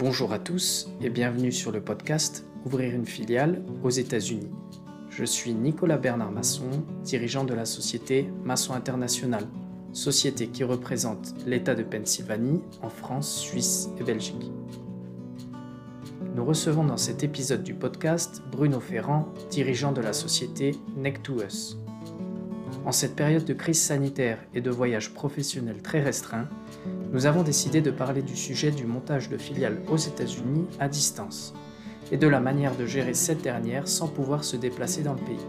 Bonjour à tous et bienvenue sur le podcast Ouvrir une filiale aux États-Unis. Je suis Nicolas Bernard Masson, dirigeant de la société Masson International, société qui représente l'État de Pennsylvanie en France, Suisse et Belgique. Nous recevons dans cet épisode du podcast Bruno Ferrand, dirigeant de la société Neck2Us. En cette période de crise sanitaire et de voyages professionnels très restreints, nous avons décidé de parler du sujet du montage de filiales aux États-Unis à distance et de la manière de gérer cette dernière sans pouvoir se déplacer dans le pays.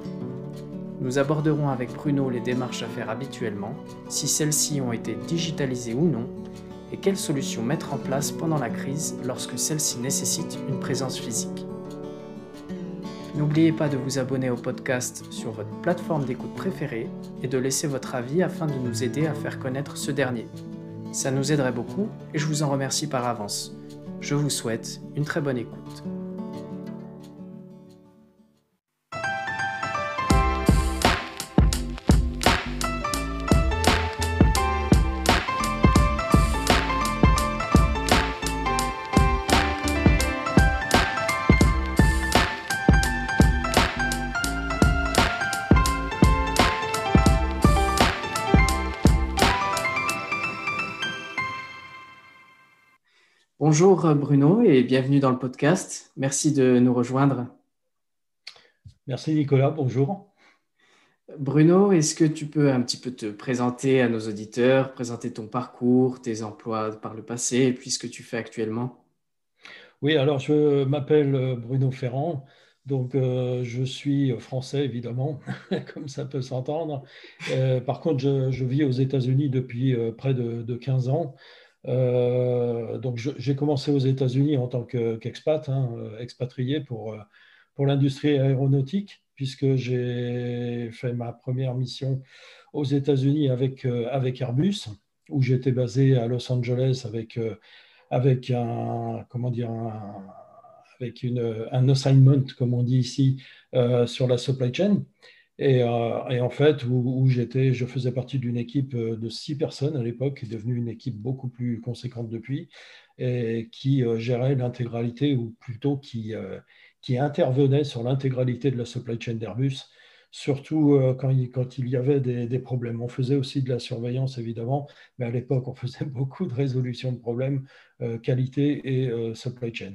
Nous aborderons avec Bruno les démarches à faire habituellement, si celles-ci ont été digitalisées ou non, et quelles solutions mettre en place pendant la crise lorsque celle-ci nécessite une présence physique. N'oubliez pas de vous abonner au podcast sur votre plateforme d'écoute préférée et de laisser votre avis afin de nous aider à faire connaître ce dernier. Ça nous aiderait beaucoup et je vous en remercie par avance. Je vous souhaite une très bonne écoute. Bonjour Bruno et bienvenue dans le podcast. Merci de nous rejoindre. Merci Nicolas, bonjour. Bruno, est-ce que tu peux un petit peu te présenter à nos auditeurs, présenter ton parcours, tes emplois par le passé et puis ce que tu fais actuellement? Oui, alors je m'appelle Bruno Ferrand, donc euh, je suis français évidemment, comme ça peut s'entendre. Euh, par contre, je, vis aux États-Unis depuis euh, près de 15 ans. Euh, donc j'ai commencé aux États-Unis en tant qu'expat, hein, euh, expatrié pour, euh, pour l'industrie aéronautique, puisque j'ai fait ma première mission aux États-Unis avec, avec Airbus, où j'étais basé à Los Angeles avec, avec un, comment dire, avec une, un assignment, comme on dit ici, sur la supply chain. Euh, et, en fait, où, j'étais, je faisais partie d'une équipe euh, de six personnes à l'époque, qui est devenue une équipe beaucoup plus conséquente depuis, et qui euh, gérait l'intégralité, ou plutôt qui, intervenait sur l'intégralité de la supply chain d'Airbus, surtout quand il, quand, il, y avait des, des, problèmes. On faisait aussi de la surveillance, évidemment, mais à l'époque, on faisait beaucoup de résolution de problèmes, qualité et supply chain.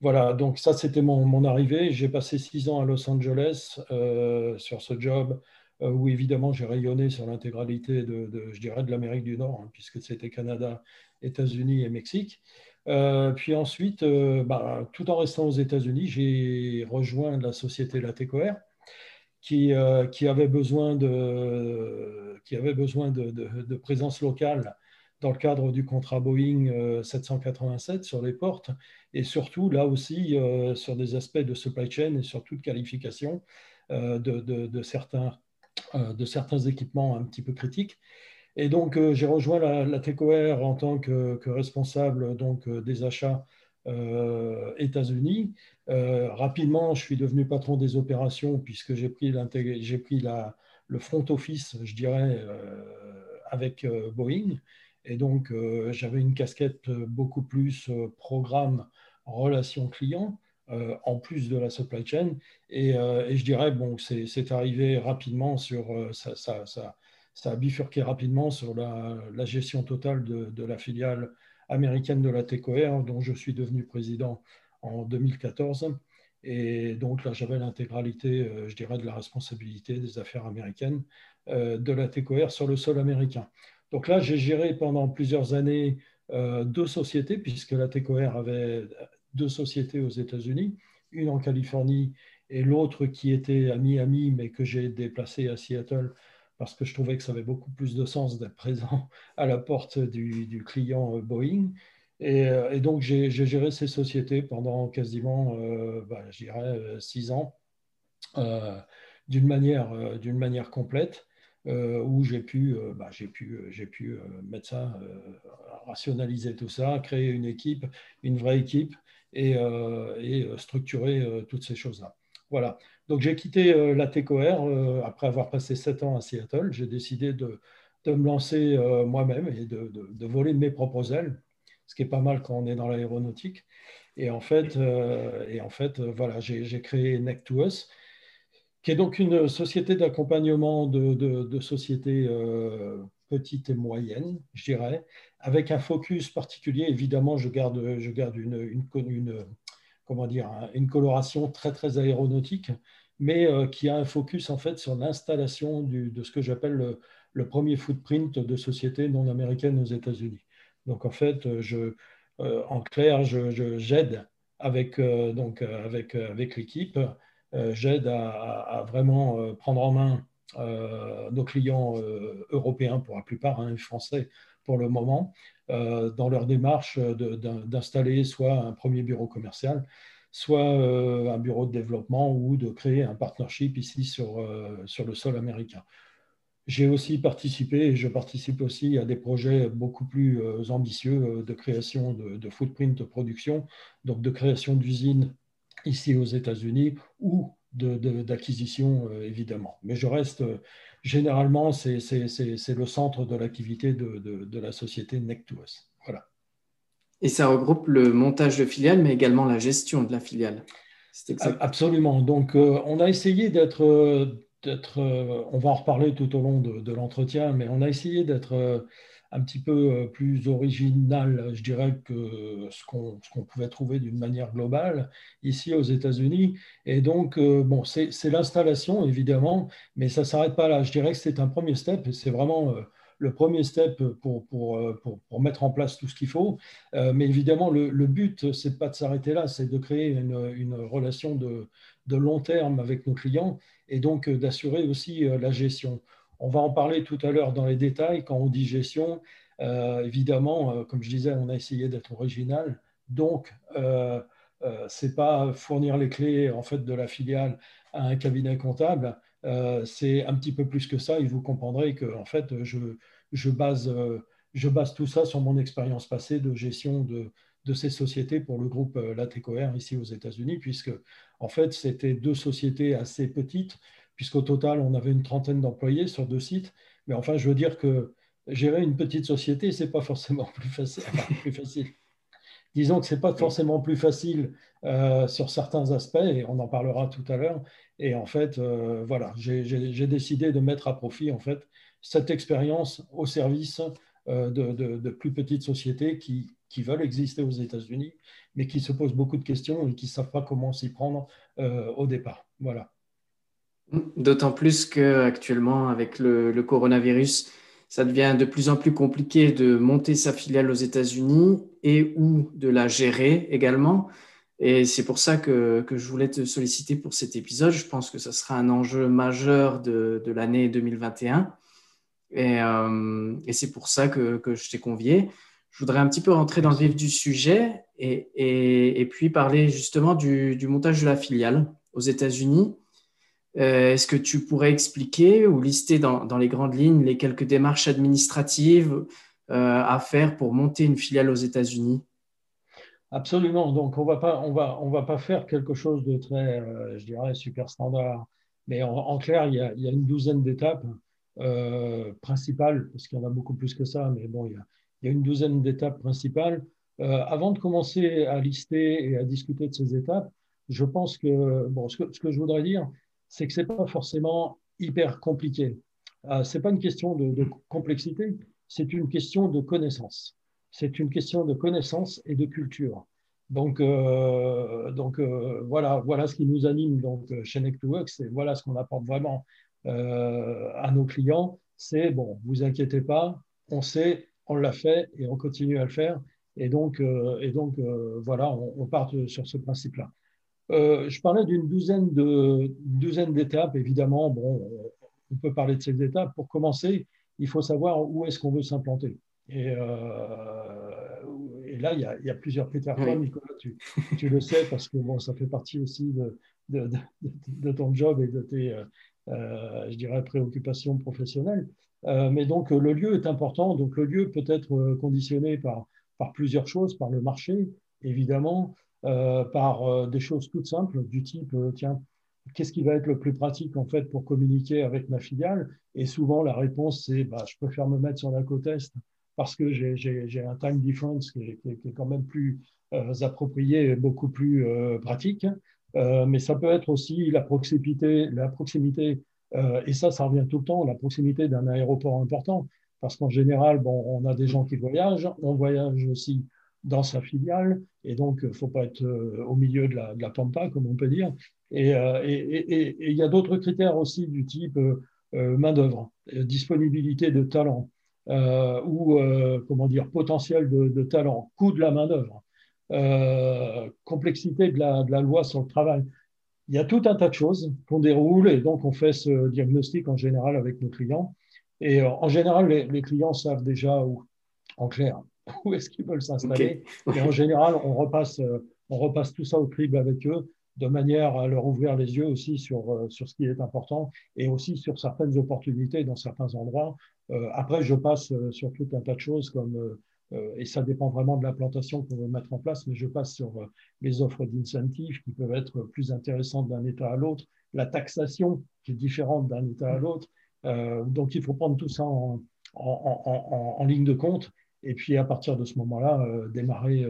Voilà, donc ça c'était mon, arrivée. J'ai passé six ans à Los Angeles euh, sur ce job euh, où évidemment j'ai rayonné sur l'intégralité de, je dirais, de l'Amérique du Nord, hein, puisque c'était Canada, États-Unis et Mexique. Euh, puis ensuite, bah, tout en restant aux États-Unis, j'ai rejoint la société Latécoère qui, qui avait besoin de, présence locale dans le cadre du contrat Boeing 787 sur les portes et surtout là aussi euh, sur des aspects de supply chain et surtout qualification euh, de, certains, euh, de certains équipements un petit peu critiques. Et donc j'ai rejoint la, la TECOR en tant que, responsable donc, des achats États-Unis. rapidement, je suis devenu patron des opérations puisque j'ai pris, le front office, je dirais, avec Boeing. Et donc, j'avais une casquette beaucoup plus programme relation client, euh, en plus de la supply chain. Et, euh, je dirais, bon, c'est arrivé rapidement sur, euh, ça, ça, a bifurqué rapidement sur la, gestion totale de, la filiale américaine de la TECOR, dont je suis devenu président en 2014. Et donc là, j'avais l'intégralité, je dirais, de la responsabilité des affaires américaines de la TECOR sur le sol américain. Donc là, j'ai géré pendant plusieurs années deux sociétés, puisque la TECOR avait deux sociétés aux États-Unis, une en Californie et l'autre qui était à Miami, mais que j'ai déplacé à Seattle parce que je trouvais que ça avait beaucoup plus de sens d'être présent à la porte du, client euh, Boeing. Euh, et, donc, j'ai géré ces sociétés pendant quasiment, euh, bah, je dirais, six ans, d'une manière, manière complète. Où j'ai pu, bah, j'ai pu, j'ai pu mettre ça, rationaliser tout ça, créer une équipe, une vraie équipe, et, euh, euh, structurer euh, toutes ces choses-là. Voilà. Donc j'ai quitté la TECOR après avoir passé sept ans à Seattle. J'ai décidé de, de, me lancer moi-même et de, de, voler de mes propres ailes. ce qui est pas mal quand on est dans l'aéronautique. Et en fait, et en fait voilà, j'ai créé neck 2 us qui est donc une société d'accompagnement de, sociétés petites et moyennes, je dirais, avec un focus particulier. Évidemment, je garde, je une, coloration très, très aéronautique, mais euh, qui a un focus en fait sur l'installation de ce que j'appelle le, premier footprint de sociétés non américaines aux États-Unis. Donc en fait, je, euh, en clair, j'aide euh, donc, avec, avec l'équipe, j'aide à, vraiment prendre en main nos clients européens pour la plupart, hein, français pour le moment, euh, dans leur démarche d'installer soit un premier bureau commercial, soit euh, un bureau de développement ou de créer un partnership ici sur, euh, sur le sol américain. J'ai aussi participé et je participe aussi à des projets beaucoup plus ambitieux de création de footprint de production, donc de création d'usines ici aux États-Unis ou d'acquisition, évidemment. Mais je reste généralement, c'est le centre de l'activité de, la société Nectuous. Voilà. Et ça regroupe le montage de filiales, mais également la gestion de la filiale. Absolument. Donc, euh, on a essayé d'être, euh, on va en reparler tout au long de, l'entretien, mais on a essayé d'être euh, un petit peu euh, plus original, je dirais, que ce qu'on pouvait trouver d'une manière globale ici aux États-Unis. Et donc, euh, bon, c'est l'installation, évidemment, mais ça ne s'arrête pas là. Je dirais que c'est un premier step, et c'est vraiment euh, le premier step pour, mettre en place tout ce qu'il faut. mais évidemment, le, but, c'est pas de s'arrêter là, c'est de créer une, relation de, long terme avec nos clients et donc d'assurer aussi la gestion. On va en parler tout à l'heure dans les détails. Quand on dit gestion, euh, évidemment, euh, comme je disais, on a essayé d'être original. Donc, euh, ce n'est pas fournir les clés en fait, de la filiale à un cabinet comptable. c'est un petit peu plus que ça. Et vous comprendrez que en fait, je, base, je base tout ça sur mon expérience passée de gestion de, de ces sociétés pour le groupe Latécoère ici aux États-Unis, puisque en fait, c'était deux sociétés assez petites puisqu'au total, on avait une trentaine d'employés sur deux sites. Mais enfin, je veux dire que gérer une petite société, ce n'est pas forcément plus facile. plus facile. Disons que ce n'est pas forcément plus facile euh, sur certains aspects, et on en parlera tout à l'heure. Et en fait, euh, voilà, j'ai décidé de mettre à profit en fait, cette expérience au service euh, de, plus petites sociétés qui, qui veulent exister aux États-Unis, mais qui se posent beaucoup de questions et qui ne savent pas comment s'y prendre au départ. Voilà. D'autant plus qu'actuellement, avec le, coronavirus, ça devient de plus en plus compliqué de monter sa filiale aux États-Unis et ou de la gérer également. Et c'est pour ça que, je voulais te solliciter pour cet épisode. Je pense que ce sera un enjeu majeur de, l'année 2021. Euh, et, c'est pour ça que, je t'ai convié. Je voudrais un petit peu rentrer dans le vif du sujet et, puis parler justement du montage de la filiale aux États-Unis. Euh, est-ce que tu pourrais expliquer ou lister dans, les grandes lignes les quelques démarches administratives euh, à faire pour monter une filiale aux États-Unis? Absolument. Donc, on va pas, on va, on va pas faire quelque chose de très, euh, je dirais, super standard. Mais en, clair, il y, a, une douzaine d'étapes principales, parce qu'il y en a beaucoup plus que ça, mais bon, il y a, une douzaine d'étapes principales. avant de commencer à lister et à discuter de ces étapes, je pense que, bon, ce que je voudrais dire, c'est que ce n'est pas forcément hyper compliqué. Euh, ce n'est pas une question de, complexité, c'est une question de connaissance. C'est une question de connaissance et de culture. Donc, euh, donc euh, voilà, voilà ce qui nous anime donc, chez Neck2Works et voilà ce qu'on apporte vraiment à nos clients. C'est bon, vous inquiétez pas, on sait, on l'a fait et on continue à le faire. Et donc, et donc voilà, on, on part sur ce principe-là. Euh, je parlais d'une douzaine d'étapes, évidemment. Bon, on peut parler de ces étapes. Pour commencer, il faut savoir où est-ce qu'on veut s'implanter. Et, euh, là, il y, a, plusieurs critères. Nicolas, tu, le sais parce que bon, ça fait partie aussi de, ton job et de tes, euh, je dirais, préoccupations professionnelles. mais donc, le lieu est important. Donc, le lieu peut être conditionné par, par plusieurs choses, par le marché, évidemment, euh, par euh, des choses toutes simples du type, euh, tiens, qu'est-ce qui va être le plus pratique en fait pour communiquer avec ma filiale? Et souvent, la réponse, c'est bah, je préfère me mettre sur la côte Est parce que j'ai un time difference qui est, qui est, quand même plus approprié et beaucoup plus pratique. mais ça peut être aussi la proximité, la proximité et ça, ça revient tout le temps, la proximité d'un aéroport important. Parce qu'en général, bon, on a des gens qui voyagent, on voyage aussi dans sa filiale, et donc il ne faut pas être au milieu de la, de pampa, comme on peut dire. Et il y a d'autres critères aussi du type euh, main-d'œuvre, euh, disponibilité de talent euh, ou comment dire potentiel de, talent, coût de la main-d'œuvre, complexité de la, de loi sur le travail. Il y a tout un tas de choses qu'on déroule et donc on fait ce diagnostic en général avec nos clients. Et en général, les, clients savent déjà où, en clair, où est-ce qu'ils veulent s'installer. Et en général, on repasse, on repasse tout ça au crible avec eux de manière à leur ouvrir les yeux aussi sur, euh, sur ce qui est important et aussi sur certaines opportunités dans certains endroits. Euh, après, je passe euh, sur tout un tas de choses comme, et ça dépend vraiment de l'implantation qu'on veut mettre en place, mais je passe sur les offres d'incentives qui peuvent être plus intéressantes d'un État à l'autre, la taxation qui est différente d'un État à l'autre. donc, il faut prendre tout ça en, en, en, ligne de compte et puis à partir de ce moment-là, démarrer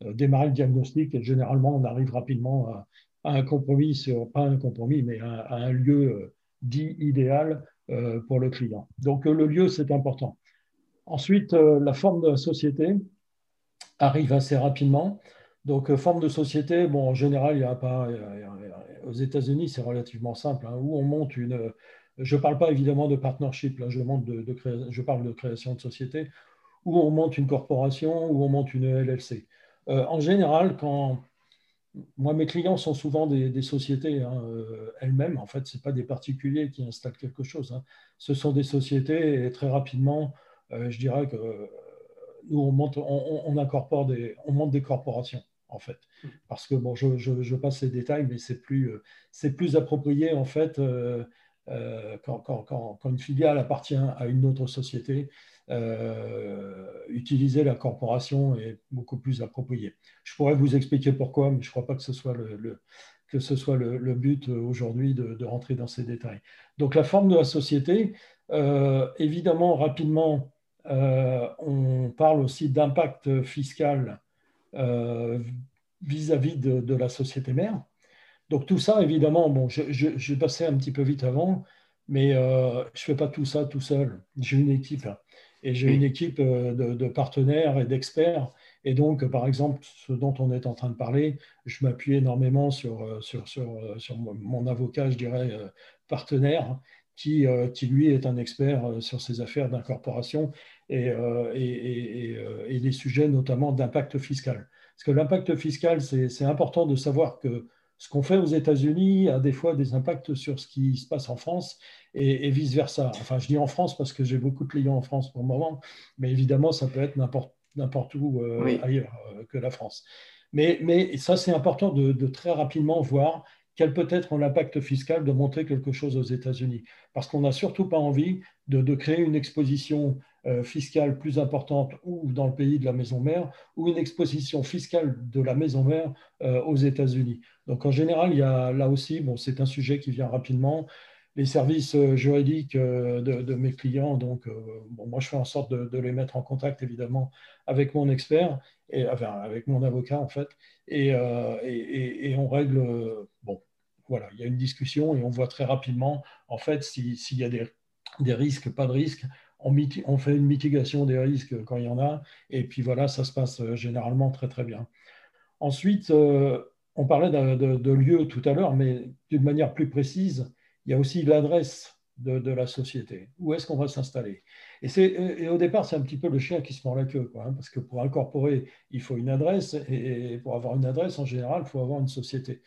démarrer le diagnostic et généralement on arrive rapidement à, un compromis, pas un compromis, mais à, un lieu euh, dit idéal euh, pour le client. Donc euh, le lieu, c'est important. Ensuite, la forme de société arrive assez rapidement. Donc, forme de société, bon, en général, il y a pas. aux États-Unis, c'est relativement simple. Hein, où on monte une. Je ne parle pas évidemment de partnership, là, je, de, je parle de création de société, où on monte une corporation, où on monte une LLC. en général, quand, moi, mes clients sont souvent des, sociétés hein, euh, elles-mêmes. En fait, ce pas des particuliers qui installent quelque chose. Hein. Ce sont des sociétés et très rapidement, euh, je dirais que euh, nous, on, monte, on, incorpore des, on monte des corporations, en fait. Parce que, bon, je, je, passe les détails, mais c'est plus, c'est plus approprié, en fait, quand, quand, quand, une filiale appartient à une autre société euh, utiliser la corporation est beaucoup plus approprié. Je pourrais vous expliquer pourquoi, mais je ne crois pas que ce soit le, que ce soit le, but aujourd'hui de, rentrer dans ces détails. Donc la forme de la société, euh, évidemment, rapidement, euh, on parle aussi d'impact fiscal vis-à-vis de, la société mère. Donc tout ça, évidemment, bon, je, je, passé un petit peu vite avant, mais je ne fais pas tout ça tout seul. J'ai une équipe. Et j'ai une équipe euh, de, partenaires et d'experts. Et donc, par exemple, ce dont on est en train de parler, je m'appuie énormément sur, euh, sur, sur, euh, sur, mon avocat, je dirais, partenaire, qui, qui lui est un expert sur ces affaires d'incorporation et, et, et, des sujets notamment d'impact fiscal. Parce que l'impact fiscal, c'est important de savoir que ce qu'on fait aux États-Unis a des fois des impacts sur ce qui se passe en France et, vice-versa. Enfin, je dis en France parce que j'ai beaucoup de clients en France pour le moment, mais évidemment, ça peut être n'importe où euh, ailleurs euh, que la France. Mais, mais ça, c'est important de, très rapidement voir quel peut être l'impact fiscal de montrer quelque chose aux États-Unis. Parce qu'on n'a surtout pas envie de, créer une exposition fiscale plus importante ou dans le pays de la maison mère ou une exposition fiscale de la maison mère aux États-Unis. Donc en général, il y a là aussi, bon, c'est un sujet qui vient rapidement les services euh, juridiques euh, de, mes clients. Donc, euh, bon, moi, je fais en sorte de, les mettre en contact, évidemment, avec mon expert, et, avec mon avocat, en fait. Et, on règle, bon, voilà, il y a une discussion et on voit très rapidement, en fait, s'il y a des, risques, pas de risques. On, fait une mitigation des risques quand il y en a. Et puis voilà, ça se passe généralement très, très bien. Ensuite, on parlait de, lieu tout à l'heure, mais d'une manière plus précise, il y a aussi l'adresse de, la société. Où est-ce qu'on va s'installer? Et, et, au départ, c'est un petit peu le chien qui se mord la queue, quoi, hein, parce que pour incorporer, il faut une adresse, et, pour avoir une adresse, en général, il faut avoir une société.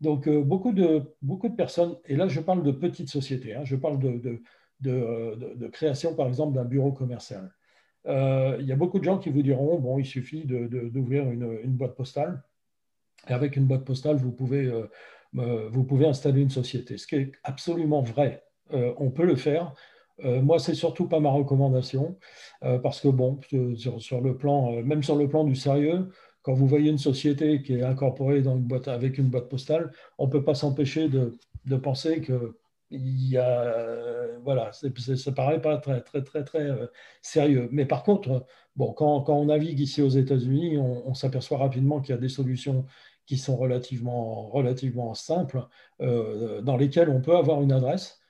Donc, euh, beaucoup, de, beaucoup de personnes, et là, je parle de petites sociétés, hein, je parle de, de, création, par exemple, d'un bureau commercial. Euh, il y a beaucoup de gens qui vous diront, bon, il suffit d'ouvrir une, une, boîte postale, et avec une boîte postale, vous pouvez... Euh, euh, vous pouvez installer une société. Ce qui est absolument vrai. Euh, on peut le faire. Euh, moi, c'est surtout pas ma recommandation, parce que bon, sur, le plan, même sur le plan du sérieux, quand vous voyez une société qui est incorporée dans une boîte, avec une boîte postale, on ne peut pas s'empêcher de, penser que il y a, voilà, ça paraît pas très, très, très, très sérieux. Mais par contre, bon, quand, quand on navigue ici aux États-Unis, on, s'aperçoit rapidement qu'il y a des solutions qui sont relativement, relativement simples, dans lesquelles on peut avoir une adresse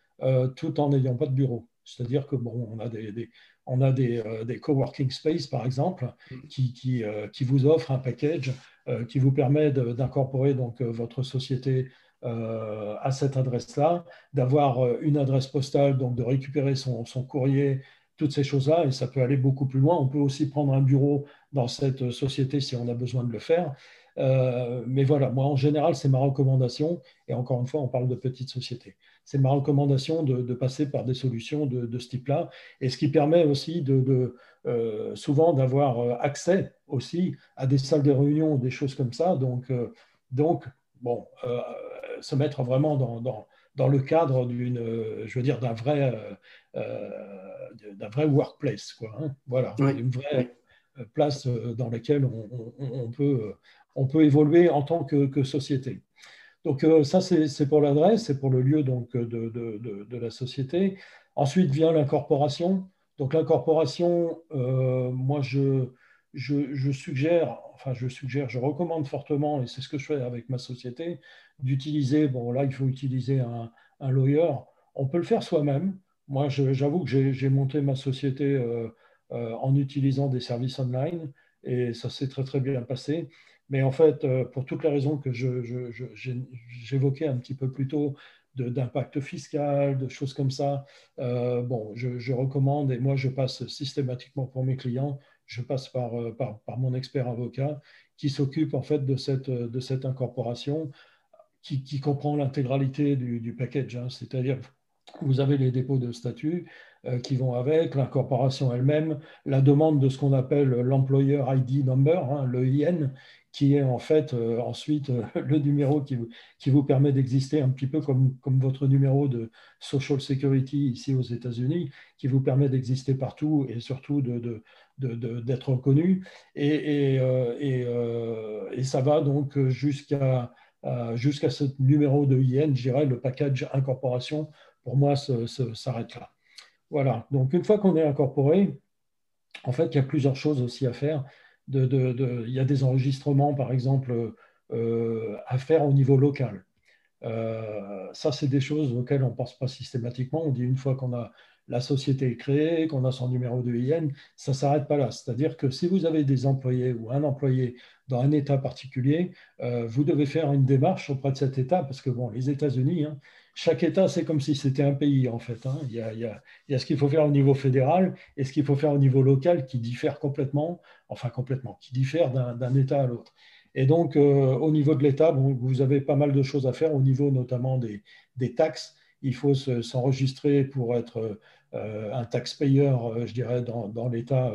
tout en n'ayant pas de bureau. C'est-à-dire que bon, on a des, on a des, des, coworking space, par exemple, mm. qui, qui, qui, vous offrent un package qui vous permet d'incorporer donc votre société euh, à cette adresse-là, d'avoir euh, une adresse postale, donc de récupérer son, courrier, toutes ces choses-là, et ça peut aller beaucoup plus loin. On peut aussi prendre un bureau dans cette société si on a besoin de le faire. Euh, mais voilà, moi en général, c'est ma recommandation, et encore une fois, on parle de petites sociétés. C'est ma recommandation de, passer par des solutions de, ce type-là, et ce qui permet aussi de, souvent d'avoir accès aussi à des salles de réunion, des choses comme ça. Donc, donc bon, se mettre vraiment dans, dans, dans le cadre d'une, je veux dire, d'un vrai, euh, euh, d'un vrai workplace, quoi. Hein. voilà, une vraie place euh, dans laquelle on, on, peut, on peut évoluer en tant que, que société. Donc ça, c'est pour l'adresse, c'est pour le lieu donc, de, de, de, la société. Ensuite vient l'incorporation. Donc l'incorporation, moi, je, je, je, suggère, enfin je suggère, je recommande fortement, et c'est ce que je fais avec ma société, d'utiliser, bon là il faut utiliser un, lawyer, on peut le faire soi-même. Moi j'avoue que j'ai monté ma société euh, euh, en utilisant des services online et ça s'est très très bien passé. Mais en fait, euh, pour toutes les raisons que j'évoquais un petit peu plus tôt, d'impact fiscal, de choses comme ça, bon, je, recommande et moi je passe systématiquement pour mes clients, je passe par, par, mon expert avocat qui s'occupe en fait de cette, cette incorporation qui, comprend l'intégralité du, package. Hein. C'est-à-dire, vous avez les dépôts de statut euh, qui vont avec, l'incorporation elle-même, la demande de ce qu'on appelle l'employer ID number, hein, le IN, qui est en fait euh, ensuite euh, le numéro qui, vous permet d'exister un petit peu comme, votre numéro de Social Security ici aux États-Unis, qui vous permet d'exister partout et surtout de d'être reconnu. Et, et, et, ça va donc jusqu'à euh, ce numéro de IN, je dirais, le package incorporation, pour moi, s'arrête là. Voilà, donc une fois qu'on est incorporé, en fait, il y a plusieurs choses aussi à faire. il y a des enregistrements, par exemple, euh, à faire au niveau local. Euh, ça, c'est des choses auxquelles on ne pense pas systématiquement. On dit une fois qu'on a la société est créée, qu'on a son numéro de IN, ça ne s'arrête pas là. C'est-à-dire que si vous avez des employés ou un employé dans un État particulier, euh, vous devez faire une démarche auprès de cet État, parce que bon, les États-Unis, hein, chaque État, c'est comme si c'était un pays en fait. Hein. Il, y a, ce qu'il faut faire au niveau fédéral et ce qu'il faut faire au niveau local qui diffère complètement, enfin complètement, qui diffère d'un État à l'autre. Et donc, euh, au niveau de l'État, vous avez pas mal de choses à faire, au niveau notamment des, taxes. Il faut s'enregistrer pour être un taxpayer, je dirais, dans, l'État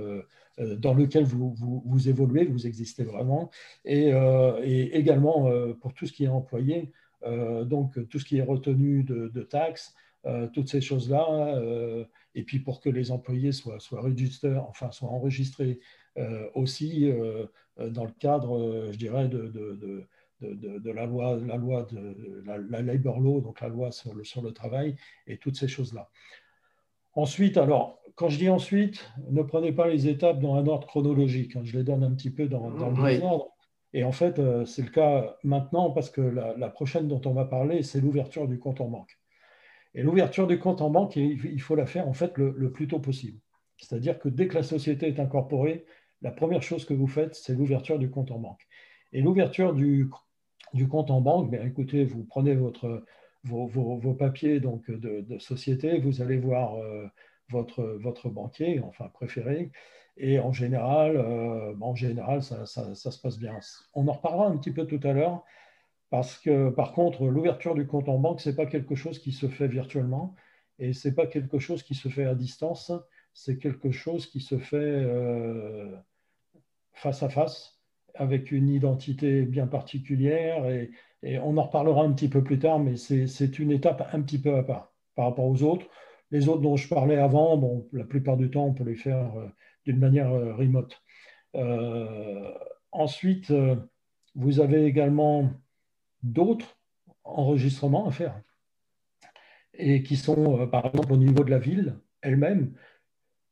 euh, dans lequel vous, vous, évoluez, vous existez vraiment, et, euh, également euh, pour tout ce qui est employé, donc tout ce qui est retenu de, taxes, toutes ces choses-là, et puis pour que les employés soient, soient, enfin, soient enregistrés aussi dans le cadre, je dirais, de, la loi, la loi de la, la, labor law, donc la loi sur le travail, et toutes ces choses-là. Ensuite, alors, quand je dis ensuite, ne prenez pas les étapes dans un ordre chronologique. Hein, je les donne un petit peu dans, dans le ordre. Et en fait, euh, c'est le cas maintenant parce que la, prochaine dont on va parler, c'est l'ouverture du compte en banque. Et l'ouverture du compte en banque, il faut la faire en fait le, plus tôt possible. C'est-à-dire que dès que la société est incorporée, la première chose que vous faites, c'est l'ouverture du compte en banque. Et l'ouverture du, du, compte en banque, bien, écoutez, vous prenez votre, vos, papiers donc, de, société, vous allez voir euh, votre, votre banquier, enfin préféré, et en général, euh, en général ça, ça, ça, se passe bien. On en reparlera un petit peu tout à l'heure, parce que par contre, l'ouverture du compte en banque, ce n'est pas quelque chose qui se fait virtuellement, et ce n'est pas quelque chose qui se fait à distance, c'est quelque chose qui se fait euh, face à face, avec une identité bien particulière et, et on en reparlera un petit peu plus tard, mais c'est une étape un petit peu à part par rapport aux autres. Les autres dont je parlais avant, bon, la plupart du temps, on peut les faire euh, d'une manière euh, remote. Euh, ensuite, vous avez également d'autres enregistrements à faire. et qui sont, par exemple, au niveau de la ville elle-même.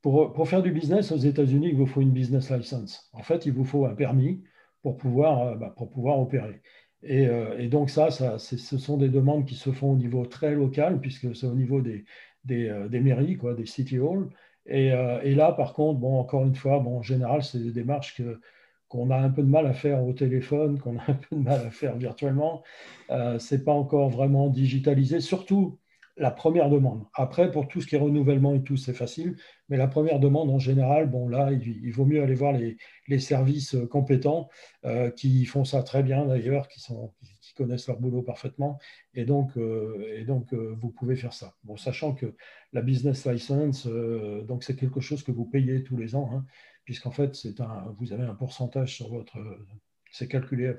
Pour, pour, faire du business aux États-Unis, il vous faut une business license. En fait, il vous faut un permis pour pouvoir, bah, pour pouvoir opérer. Et, et, donc ça, ça ce sont des demandes qui se font au niveau très local, puisque c'est au niveau des, des, des, mairies, quoi, des city halls. Et, et, là, par contre, bon, encore une fois, bon, en général, c'est des démarches que, qu'on a un peu de mal à faire au téléphone, qu'on a un peu de mal à faire virtuellement. Euh, ce n'est pas encore vraiment digitalisé, surtout la première demande. Après, pour tout ce qui est renouvellement et tout, c'est facile, mais la première demande, en général, bon, là, il, vaut mieux aller voir les, services compétents euh, qui font ça très bien d'ailleurs, qui, qui connaissent leur boulot parfaitement, et donc, euh, et donc vous pouvez faire ça. Bon, sachant que la business license, donc c'est quelque chose que vous payez tous les ans. Hein, puisqu'en fait, un, vous avez un pourcentage sur votre. C'est calculé à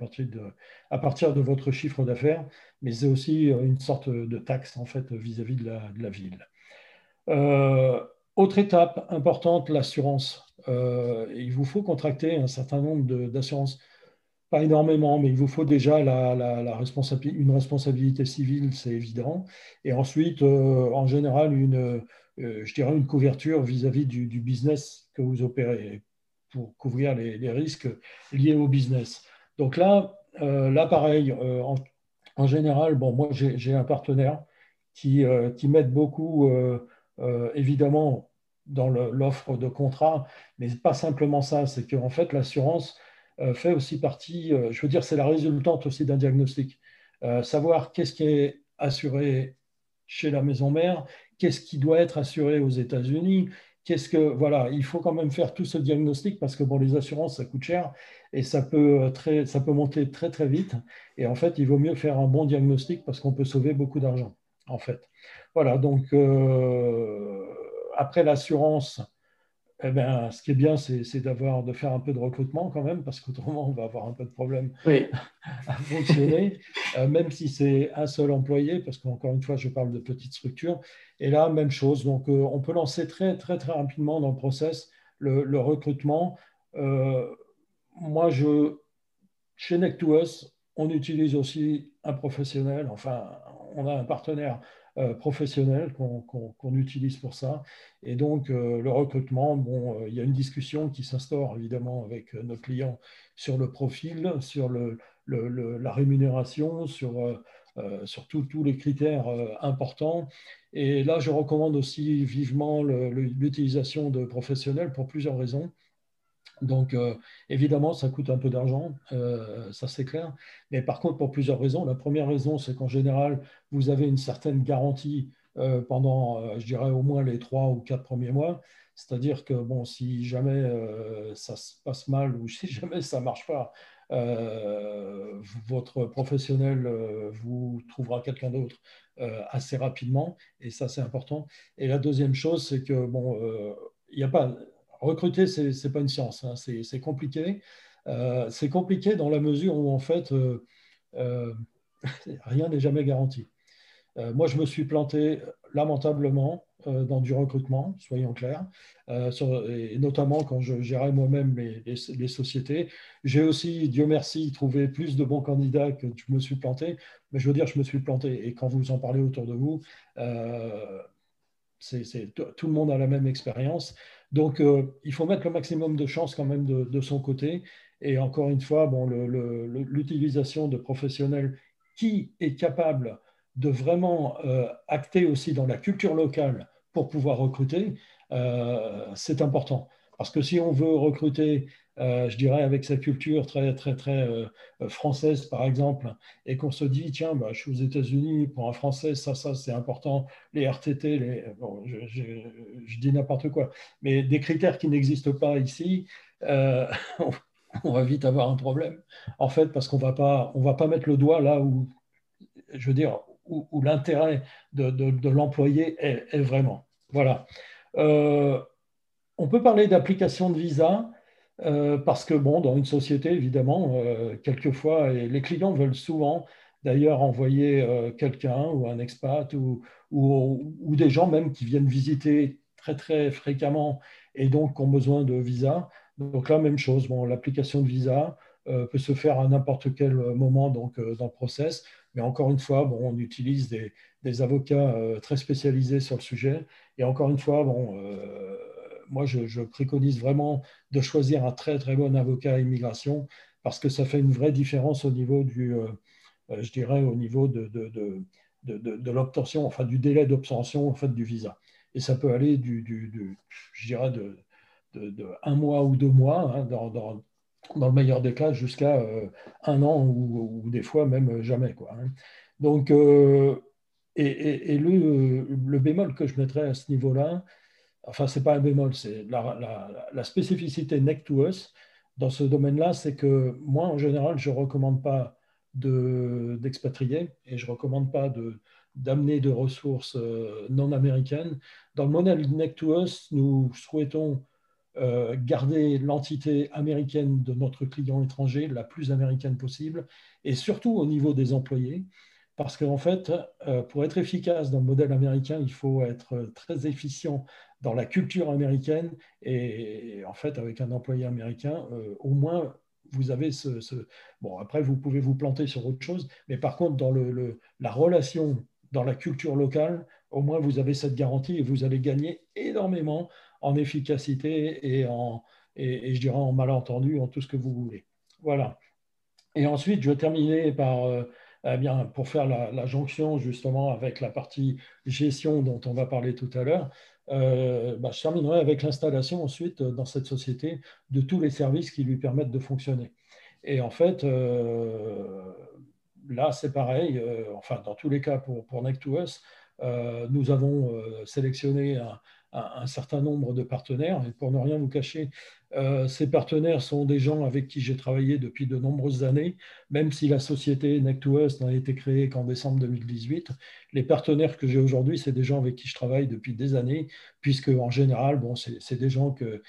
partir, de, votre chiffre d'affaires, mais c'est aussi une sorte de taxe en fait vis-à-vis de, la, ville. Euh, autre étape importante, l'assurance. Euh, il vous faut contracter un certain nombre d'assurances, pas énormément, mais il vous faut déjà une responsabilité civile, c'est évident, et ensuite, euh, en général, euh, une couverture vis-à-vis du, business que vous opérez pour couvrir les, risques liés au business. Donc là, euh, là pareil, euh, en, général, bon, moi j'ai un partenaire qui, qui m'aide beaucoup, évidemment, dans l'offre de contrat, mais pas simplement ça, c'est qu'en fait, l'assurance fait aussi partie, je veux dire, c'est la résultante aussi d'un diagnostic. savoir qu'est-ce qui est assuré chez la maison mère, qu'est-ce qui doit être assuré aux États-Unis, qu'est-ce que voilà, il faut quand même faire tout ce diagnostic parce que bon, les assurances ça coûte cher et ça peut euh, très, ça peut monter très très vite. Et en fait, il vaut mieux faire un bon diagnostic parce qu'on peut sauver beaucoup d'argent. En fait, voilà. Donc euh, après l'assurance, eh bien, ce qui est bien, c'est d'avoir, de faire un peu de recrutement quand même, parce qu'autrement, on va avoir un peu de problème à fonctionner, euh, même si c'est un seul employé, parce qu'encore une fois, je parle de petites structures. Et là, même chose. Donc, euh, on peut lancer très, très, très rapidement dans le process le, recrutement. Euh, moi, je, chez Neck2Us, on utilise aussi un professionnel, enfin, on a un partenaire euh, professionnels qu'on utilise pour ça. Et donc, euh, le recrutement, bon, euh, il y a une discussion qui s'instaure évidemment avec nos clients sur le profil, sur le, la rémunération, sur, sur tous les critères importants. Et là, je recommande aussi vivement l'utilisation de professionnels pour plusieurs raisons. Donc, euh, évidemment, ça coûte un peu d'argent, euh, ça c'est clair. Mais par contre, pour plusieurs raisons. La première raison, c'est qu'en général, vous avez une certaine garantie euh, pendant, je dirais, au moins les trois ou quatre premiers mois. C'est-à-dire que, bon, si jamais ça se passe mal ou si jamais ça ne marche pas, votre professionnel vous trouvera quelqu'un d'autre assez rapidement. Et ça, c'est important. Et la deuxième chose, c'est que, bon, il n'y a pas recruter, ce n'est pas une science, hein. c'est compliqué. Euh, c'est compliqué dans la mesure où, en fait, euh, euh, rien n'est jamais garanti. moi, je me suis planté lamentablement dans du recrutement, soyons clairs, et notamment quand je gérais moi-même les, sociétés. J'ai aussi, Dieu merci, trouvé plus de bons candidats que je me suis planté, mais je veux dire, je me suis planté. Et quand vous en parlez autour de vous, c'est tout le monde a la même expérience. Donc, euh, il faut mettre le maximum de chance quand même de, son côté. Et encore une fois, l'utilisation de professionnels qui est capable de vraiment euh, acter aussi dans la culture locale pour pouvoir recruter, euh, c'est important. Parce que si on veut recruter je dirais, avec sa culture très, très, très euh, française, par exemple, et qu'on se dit, tiens, bah, je suis aux États-Unis, pour un Français, ça, ça, c'est important, les RTT, je, dis n'importe quoi, mais des critères qui n'existent pas ici, euh, on, va vite avoir un problème, en fait, parce qu'on ne va pas mettre le doigt là où, je veux dire, où, l'intérêt de, de, l'employé est, est, vraiment. Voilà. on peut parler d'application de visa. Euh, parce que, bon, dans une société, évidemment, euh, quelquefois, et les clients veulent souvent d'ailleurs envoyer euh, quelqu'un ou un expat ou, des gens même qui viennent visiter très, très fréquemment et donc ont besoin de visa. Donc là, même chose, bon, l'application de visa peut se faire à n'importe quel moment donc, dans le process. Mais encore une fois, bon, on utilise des, des avocats très spécialisés sur le sujet. Et encore une fois, bon, moi, je, préconise vraiment de choisir un très, très bon avocat à immigration parce que ça fait une vraie différence au niveau du, je dirais, au niveau de, de, de, l'obtention, enfin du délai d'obtention en du visa. Et ça peut aller du, du, je dirais, de, un mois ou deux mois, hein, dans, dans, dans, le meilleur des cas, jusqu'à euh, un an ou, des fois même jamais. Quoi, hein. Donc, euh, et, et, le, le, bémol que je mettrais à ce niveau-là, enfin, ce n'est pas un bémol, c'est la, spécificité neck to us dans ce domaine-là, c'est que moi, en général, je recommande pas d'expatriés et je recommande pas d'amener de, ressources euh, non américaines. Dans le modèle Neck to Us, nous souhaitons euh, garder l'entité américaine de notre client étranger la plus américaine possible et surtout au niveau des employés. Parce qu'en fait, euh, pour être efficace dans le modèle américain, il faut être très efficient dans la culture américaine. Et, en fait, avec un employé américain, au moins vous avez ce, Bon, après, vous pouvez vous planter sur autre chose, mais par contre, dans le, la relation, dans la culture locale, au moins, vous avez cette garantie et vous allez gagner énormément en efficacité et, en, et, je dirais en malentendu, en tout ce que vous voulez. Voilà. Et ensuite, je vais terminer par... Euh, eh bien, pour faire la, jonction justement avec la partie gestion dont on va parler tout à l'heure, euh, bah, je terminerai avec l'installation ensuite euh, dans cette société de tous les services qui lui permettent de fonctionner. Et en fait, euh, là, c'est pareil, enfin, dans tous les cas pour, pour Neck2Us, nous avons sélectionné un, un, certain nombre de partenaires. Et pour ne rien vous cacher, euh, ces partenaires sont des gens avec qui j'ai travaillé depuis de nombreuses années, même si la société Neck2Us n'a été créée qu'en décembre 2018. Les partenaires que j'ai aujourd'hui, c'est des gens avec qui je travaille depuis des années, puisque en général, bon, c'est des gens que,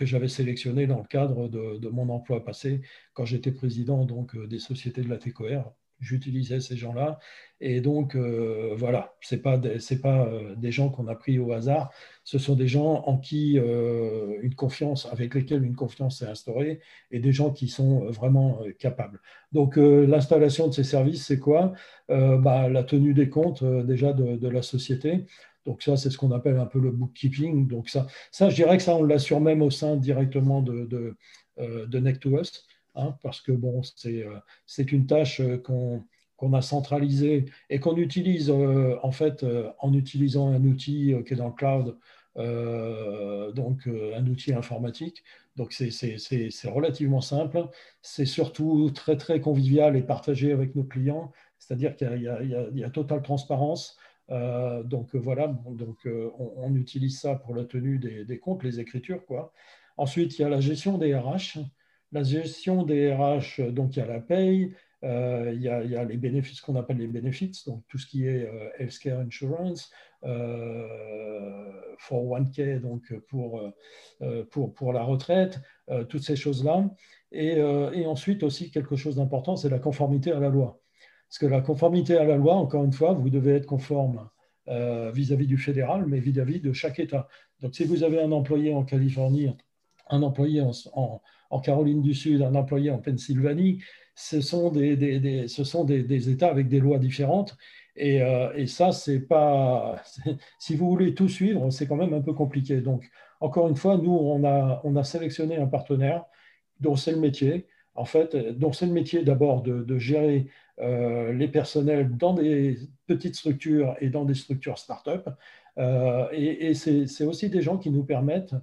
j'avais sélectionnés dans le cadre de, mon emploi passé quand j'étais président donc, des sociétés de la TCOR j'utilisais ces gens-là. Et donc, euh, voilà, ce n'est pas, des, pas euh, des gens qu'on a pris au hasard, ce sont des gens en qui euh, une confiance, avec lesquels une confiance s'est instaurée et des gens qui sont vraiment capables. Donc, l'installation de ces services, c'est quoi? Bah, La tenue des comptes déjà de, la société. Donc ça, c'est ce qu'on appelle un peu le bookkeeping. Donc ça, ça je dirais que ça, on l'assure même au sein directement de, de, de Neck2Us. Hein, parce que bon, c'est euh, une tâche euh, qu'on a centralisée et qu'on utilise euh, en fait en utilisant un outil qui est dans le cloud, donc un outil informatique. Donc c'est relativement simple. C'est surtout très très convivial et partagé avec nos clients. C'est-à-dire qu'il y, y, a totale transparence. donc voilà, donc on, utilise ça pour la tenue des, des, comptes, les écritures. Quoi. Ensuite, il y a la gestion des RH la gestion des RH, donc il y a la paye, euh, il, y a, les bénéfices qu'on appelle les bénéfices, donc tout ce qui est euh, healthcare insurance, euh, 401k, donc pour, euh, pour, pour la retraite, toutes ces choses-là. Et, ensuite aussi quelque chose d'important, c'est la conformité à la loi. Parce que la conformité à la loi, encore une fois, vous devez être conforme vis-à-vis du fédéral, mais vis-à-vis de chaque État. Donc si vous avez un employé en Californie, un employé en Caroline du Sud, un employé en Pennsylvanie, ce sont des, ce sont des, États avec des lois différentes. Et, euh, ça, c'est pas. Si vous voulez tout suivre, c'est quand même un peu compliqué. Donc, encore une fois, nous, on a, on a sélectionné un partenaire dont c'est le métier, en fait, dont c'est le métier d'abord de, gérer euh, les personnels dans des petites structures et dans des structures start-up. Euh, et, et c'est aussi des gens qui nous permettent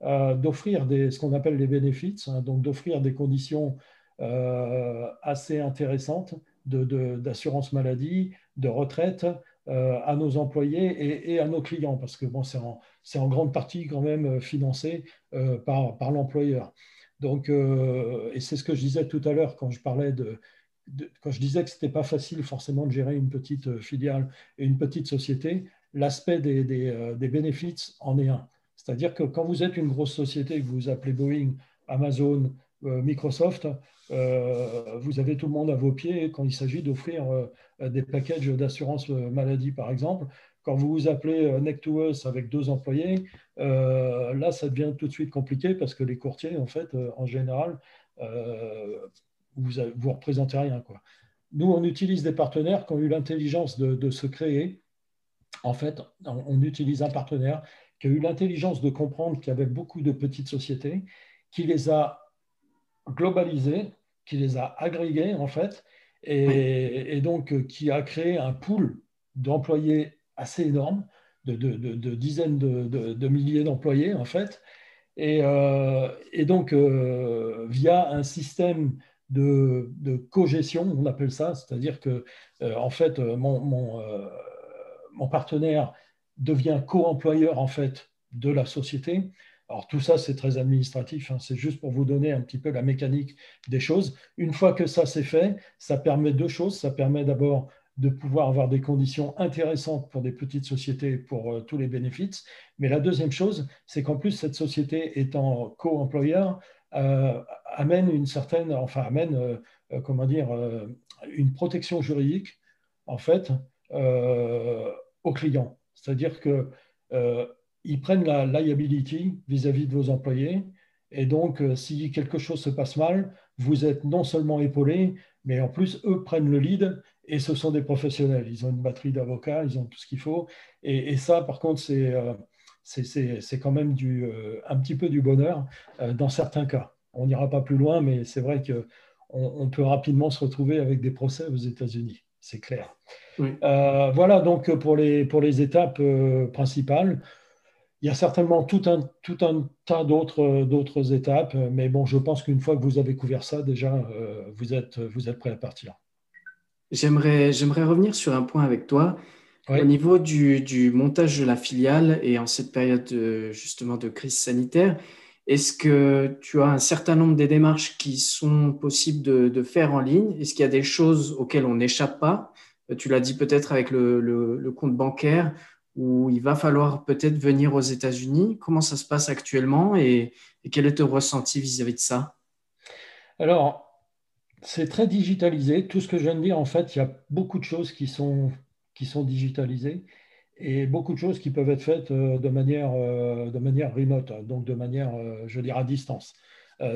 d'offrir ce qu'on appelle les bénéfices, hein, donc d'offrir des conditions euh, assez intéressantes d'assurance maladie, de retraite euh, à nos employés et, à nos clients, parce que bon, c'est en, grande partie quand même financé par, par l'employeur. Donc, et c'est ce que je disais tout à l'heure quand je parlais de, quand je disais que ce n'était pas facile forcément de gérer une petite filiale et une petite société, l'aspect des, des, bénéfices en est un. C'est-à-dire que quand vous êtes une grosse société, que vous vous appelez Boeing, Amazon, euh, Microsoft, euh, vous avez tout le monde à vos pieds quand il s'agit d'offrir euh, des packages d'assurance maladie, par exemple. Quand vous vous appelez Neck to Us avec deux employés, là, ça devient tout de suite compliqué parce que les courtiers, en fait, en général, vous ne représentez rien. Nous, on utilise des partenaires qui ont eu l'intelligence de, se créer. En fait, on, utilise un partenaire qui a eu l'intelligence de comprendre qu'il y avait beaucoup de petites sociétés, qui les a globalisées, qui les a agrégées, en fait, et, donc euh, qui a créé un pool d'employés assez énorme, de, dizaines de, milliers d'employés, en fait. Et, euh, donc, euh, via un système de, de co-gestion, on appelle ça, c'est-à-dire que, euh, en fait, mon, mon, partenaire devient co-employeur, en fait, de la société. Alors tout ça, c'est très administratif, hein. c'est juste pour vous donner un petit peu la mécanique des choses. Une fois que ça c'est fait, ça permet deux choses. Ça permet d'abord de pouvoir avoir des conditions intéressantes pour des petites sociétés pour tous les bénéfices. Mais la deuxième chose, c'est qu'en plus, cette société étant co-employeur, euh, amène une certaine, enfin amène, euh, euh, comment dire, une protection juridique en fait aux clients. C'est-à-dire que ils prennent la liability vis-à-vis de vos employés. Et donc, si quelque chose se passe mal, vous êtes non seulement épaulé, mais en plus, eux prennent le lead et ce sont des professionnels. Ils ont une batterie d'avocats, ils ont tout ce qu'il faut. Et, ça, par contre, c'est c'est quand même euh, un petit peu du bonheur euh, dans certains cas. On n'ira pas plus loin, mais c'est vrai qu'on on peut rapidement se retrouver avec des procès aux États-Unis, c'est clair. Euh, voilà donc pour les, pour les étapes principales. Il y a certainement tout un, tout un tas d'autres étapes, mais bon, je pense qu'une fois que vous avez couvert ça, déjà, vous, êtes, vous êtes prêt à partir. J'aimerais revenir sur un point avec toi. Au niveau du, montage de la filiale et en cette période justement de crise sanitaire, est-ce que tu as un certain nombre des démarches qui sont possibles de, faire en ligne? Est-ce qu'il y a des choses auxquelles on n'échappe pas? Tu l'as dit peut-être avec le, compte bancaire où il va falloir peut-être venir aux États-Unis. Comment ça se passe actuellement et, quel est ton ressenti vis-à-vis de ça? Alors, c'est très digitalisé. Tout ce que je viens de dire, en fait, il y a beaucoup de choses qui sont qui sont digitalisées et beaucoup de choses qui peuvent être faites euh, de manière, euh, de manière remote, donc de manière, euh, je dirais, à distance,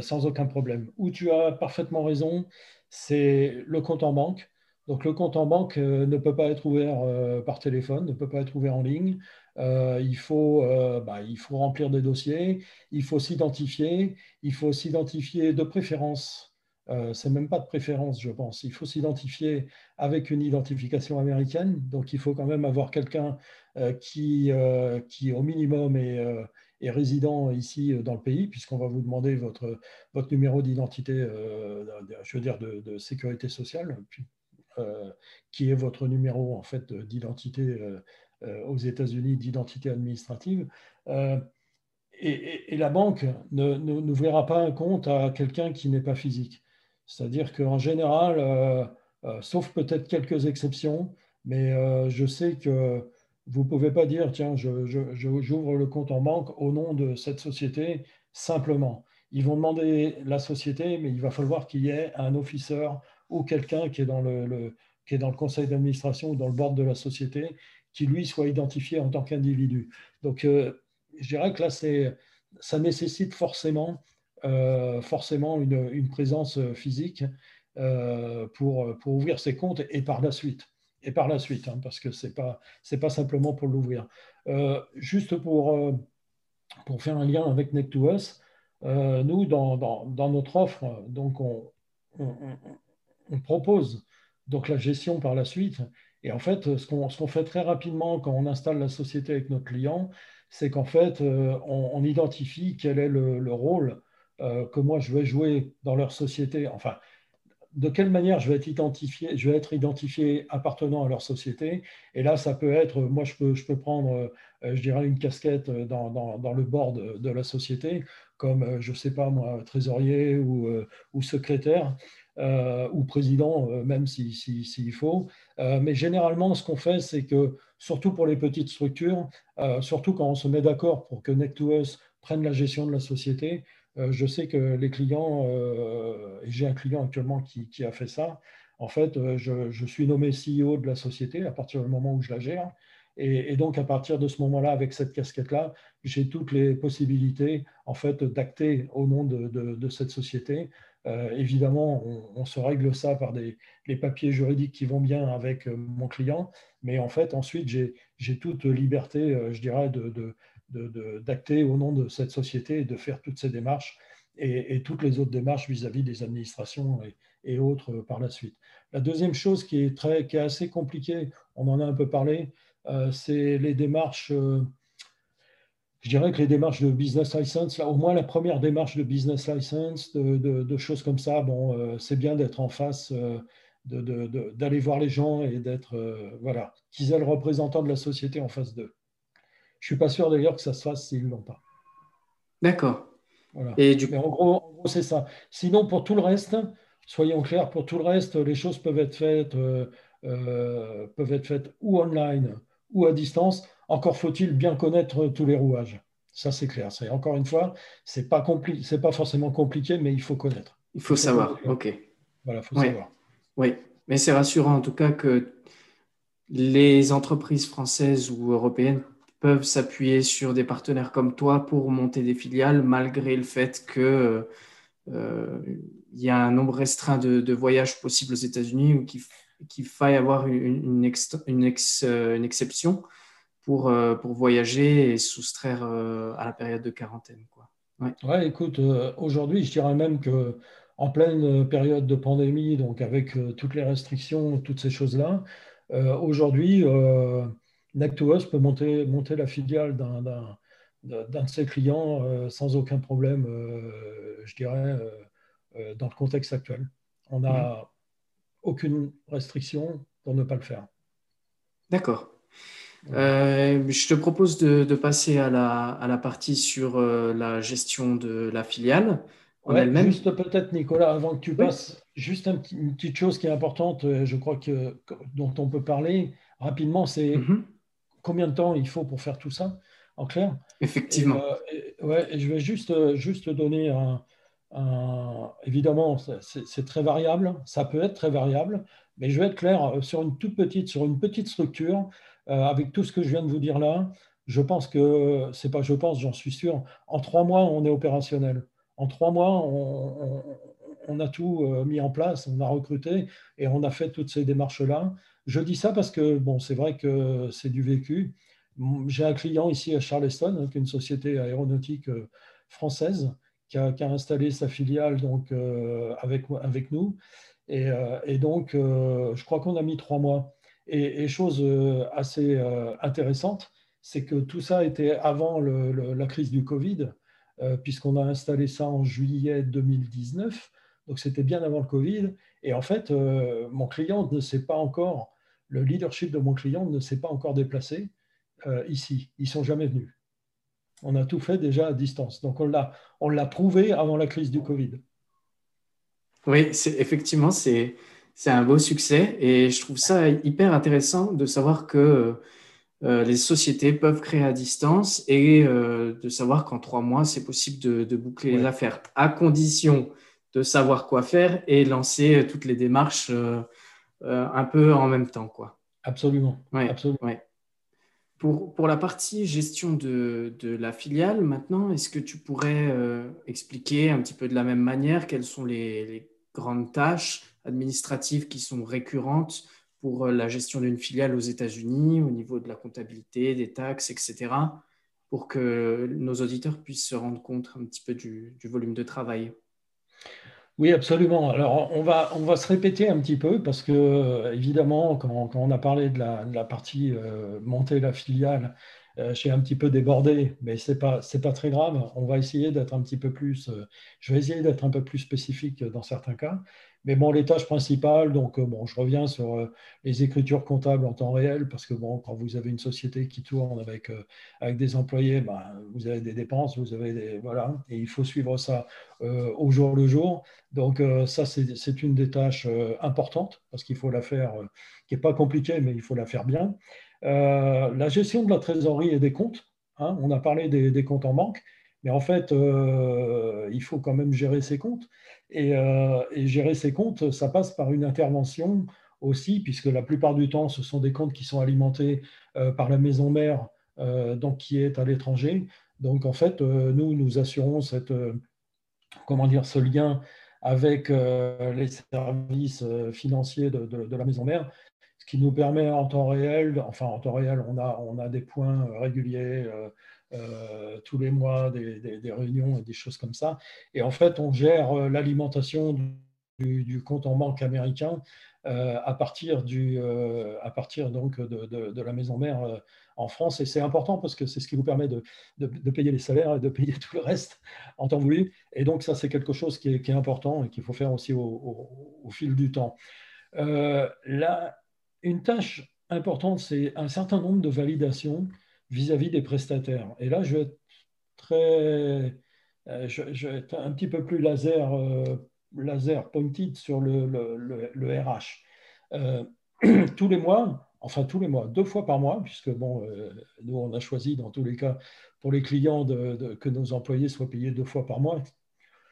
sans aucun problème. Où tu as parfaitement raison, c'est le compte en banque. Donc le compte en banque ne peut pas être ouvert par téléphone, ne peut pas être ouvert en ligne. il, faut, bah, il faut remplir des dossiers, il faut s'identifier, il faut s'identifier de préférence euh, c'est même pas de préférence, je pense. Il faut s'identifier avec une identification américaine. Donc, il faut quand même avoir quelqu'un euh, qui, euh, qui, au minimum, est, résident ici dans le pays, puisqu'on va vous demander votre, votre numéro d'identité, je veux dire, de, sécurité sociale, qui est votre numéro en fait d'identité aux États-Unis, d'identité administrative. Et, et, la banque n'ouvrira pas un compte à quelqu'un qui n'est pas physique. C'est-à-dire qu'en général, euh, euh, sauf peut-être quelques exceptions, mais euh, je sais que vous ne pouvez pas dire, tiens, j'ouvre le compte en banque au nom de cette société simplement. Ils vont demander la société, mais il va falloir qu'il y ait un officer ou quelqu'un qui, est dans le, qui est dans le conseil d'administration ou dans le board de la société, qui lui soit identifié en tant qu'individu. Donc, je dirais que là, ça nécessite forcément forcément une, présence euh, physique euh, pour, pour ouvrir ses comptes et par la suite. Et par la suite, hein, parce que ce n'est pas, pas simplement pour l'ouvrir. juste pour, pour faire un lien avec Neck2Us, nous, dans, dans, notre offre, donc on, on, propose donc la gestion par la suite. Et en fait, ce qu'on fait très rapidement quand on installe la société avec notre client, c'est qu'en fait, on, identifie quel est le, le rôle euh, que moi je vais jouer dans leur société, enfin, de quelle manière je vais être identifié, je vais être identifié appartenant à leur société? Et là, ça peut être, moi, je peux, je peux prendre, euh, je dirais, une casquette dans, dans, dans le board de, la société, comme, euh, je ne sais pas moi, trésorier ou, ou secrétaire. ou président, même s'il si, si, faut. mais généralement, ce qu'on fait, c'est que, surtout pour les petites structures, surtout quand on se met d'accord pour que Neck2Us prenne la gestion de la société, euh, je sais que les clients, euh, et j'ai un client actuellement qui, a fait ça, en fait, euh, je, suis nommé CEO de la société à partir du moment où je la gère. Et, donc, à partir de ce moment-là, avec cette casquette-là, j'ai toutes les possibilités en fait, d'acter au nom de, cette société. Évidemment, on, se règle ça par des, les papiers juridiques qui vont bien avec mon client, mais en fait, ensuite, j'ai toute liberté, je dirais, d'acter au nom de cette société et de faire toutes ces démarches et, toutes les autres démarches vis-à-vis des administrations et, autres par la suite. La deuxième chose qui est, très, qui est assez compliquée, on en a un peu parlé, euh, c'est les démarches, euh, je dirais que les démarches de business license, là, au moins la première démarche de business license, de, choses comme ça, bon, euh, c'est bien d'être en face, d'aller voir les gens et d'être, voilà, qu'ils aient le représentant de la société en face d'eux. Je ne suis pas sûr d'ailleurs que ça se fasse s'ils ne l'ont pas. D'accord. Et du... Mais en gros, c'est ça. Sinon, pour tout le reste, soyons clairs, pour tout le reste, les choses peuvent être faites, peuvent être faites ou online ou à distance. Encore faut-il bien connaître tous les rouages. Ça, c'est clair. C'est encore une fois, c'est pas c'est pas forcément compliqué, mais il faut connaître. Il faut, savoir. Ok. Voilà, faut savoir. Oui, mais c'est rassurant en tout cas que les entreprises françaises ou européennes peuvent s'appuyer sur des partenaires comme toi pour monter des filiales, malgré le fait que euh, il y a un nombre restreint de, voyages possibles aux États-Unis ou qu'il faille avoir une, euh, exception pour, euh, pour voyager et soustraire à la période de quarantaine. Quoi. Ouais. écoute, aujourd'hui, je dirais même que en pleine période de pandémie, donc avec toutes les restrictions, toutes ces choses-là, aujourd'hui, Nectuos peut monter, monter la filiale d'un de ses clients sans aucun problème, je dirais, dans le contexte actuel. On n'a mmh. aucune restriction pour ne pas le faire. D'accord. Euh, je te propose de, passer à la, à la, partie sur euh, la gestion de la filiale en elle-même. Juste peut-être, Nicolas, avant que tu passes, juste une petite chose qui est importante, euh, je crois que dont on peut parler rapidement, c'est mmh combien de temps il faut pour faire tout ça, en clair. Effectivement. ouais, et je vais juste, juste donner un, évidemment, c'est très variable, ça peut être très variable, mais je vais être clair, euh, sur une toute petite, sur une petite structure, euh, avec tout ce que je viens de vous dire là, je pense que, c'est pas je pense, j'en suis sûr, en trois mois, on est opérationnel. En trois mois, on, a tout euh, mis en place, on a recruté et on a fait toutes ces démarches-là. Je dis ça parce que, bon, c'est vrai que c'est du vécu. J'ai un client ici à Charleston, hein, qui est une société aéronautique française, qui a, installé sa filiale donc, euh, avec, avec nous. Et, euh, donc, euh, je crois qu'on a mis trois mois. Et, chose assez intéressante, c'est que tout ça était avant la crise du Covid, puisqu'on a installé ça en juillet 2019. Donc, c'était bien avant le Covid. Et en fait, mon client ne s'est pas encore, le leadership de mon client ne s'est pas encore déplacé ici. Ils ne sont jamais venus. On a tout fait déjà à distance. Donc on l'a, on l'a prouvé avant la crise du Covid. Oui, c'est, effectivement, c'est, c'est un beau succès et je trouve ça hyper intéressant de savoir que euh, les sociétés peuvent créer à distance et euh, de savoir qu'en trois mois, c'est possible de, boucler les affaires, à condition de savoir quoi faire et lancer toutes les démarches euh, un peu en même temps. Quoi. Absolument. absolument. Pour, la partie gestion de, la filiale, maintenant, est-ce que tu pourrais euh, expliquer un petit peu de la même manière quelles sont les, grandes tâches administratives qui sont récurrentes pour euh, la gestion d'une filiale aux États-Unis au niveau de la comptabilité, des taxes, etc., pour que nos auditeurs puissent se rendre compte un petit peu du volume de travail? Oui, absolument. Alors, on va, on va se répéter un petit peu parce que, euh, évidemment, quand, on a parlé de la, partie euh, monter la filiale, euh, j'ai un petit peu débordé, mais ce n'est pas, pas très grave. On va essayer d'être un petit peu plus, je vais essayer d'être un peu plus spécifique dans certains cas. Mais bon, les tâches principales, donc bon, je reviens sur les écritures comptables en temps réel, parce que bon, quand vous avez une société qui tourne avec, avec des employés, ben, vous avez des dépenses, vous avez des, voilà, et il faut suivre ça au jour le jour. Donc ça, c'est une des tâches importantes, parce qu'il faut la faire, qui n'est pas compliquée, mais il faut la faire bien. la gestion de la trésorerie et des comptes, hein, on a parlé des, comptes en banque, mais en fait, il faut quand même gérer ses comptes. Euh, et, gérer ces comptes, ça passe par une intervention aussi, puisque la plupart du temps, ce sont des comptes qui sont alimentés euh, par la maison mère, euh, donc qui est à l'étranger. Donc en fait, nous, nous assurons cette, comment dire, ce lien avec les services financiers de, la maison mère, ce qui nous permet en temps réel, enfin en temps réel, on a, on a des points réguliers tous les mois, des, réunions et des choses comme ça. Et en fait, on gère l'alimentation du, compte en banque américain euh, à partir, du, euh, à partir donc de, la maison mère euh, en France. Et c'est important parce que c'est ce qui vous permet de, de, payer les salaires et de payer tout le reste en temps voulu. Et donc ça, c'est quelque chose qui est, qui est, important et qu'il faut faire aussi au, au, fil du temps. là, une tâche importante, c'est un certain nombre de validations vis-à-vis des prestataires. Et là, je vais être très... Je, je, vais être un petit peu plus laser laser pointed sur le, le, RH. Euh, tous les mois, enfin tous les mois, deux fois par mois, puisque bon, euh, nous on a choisi dans tous les cas pour les clients de, que nos employés soient payés deux fois par mois,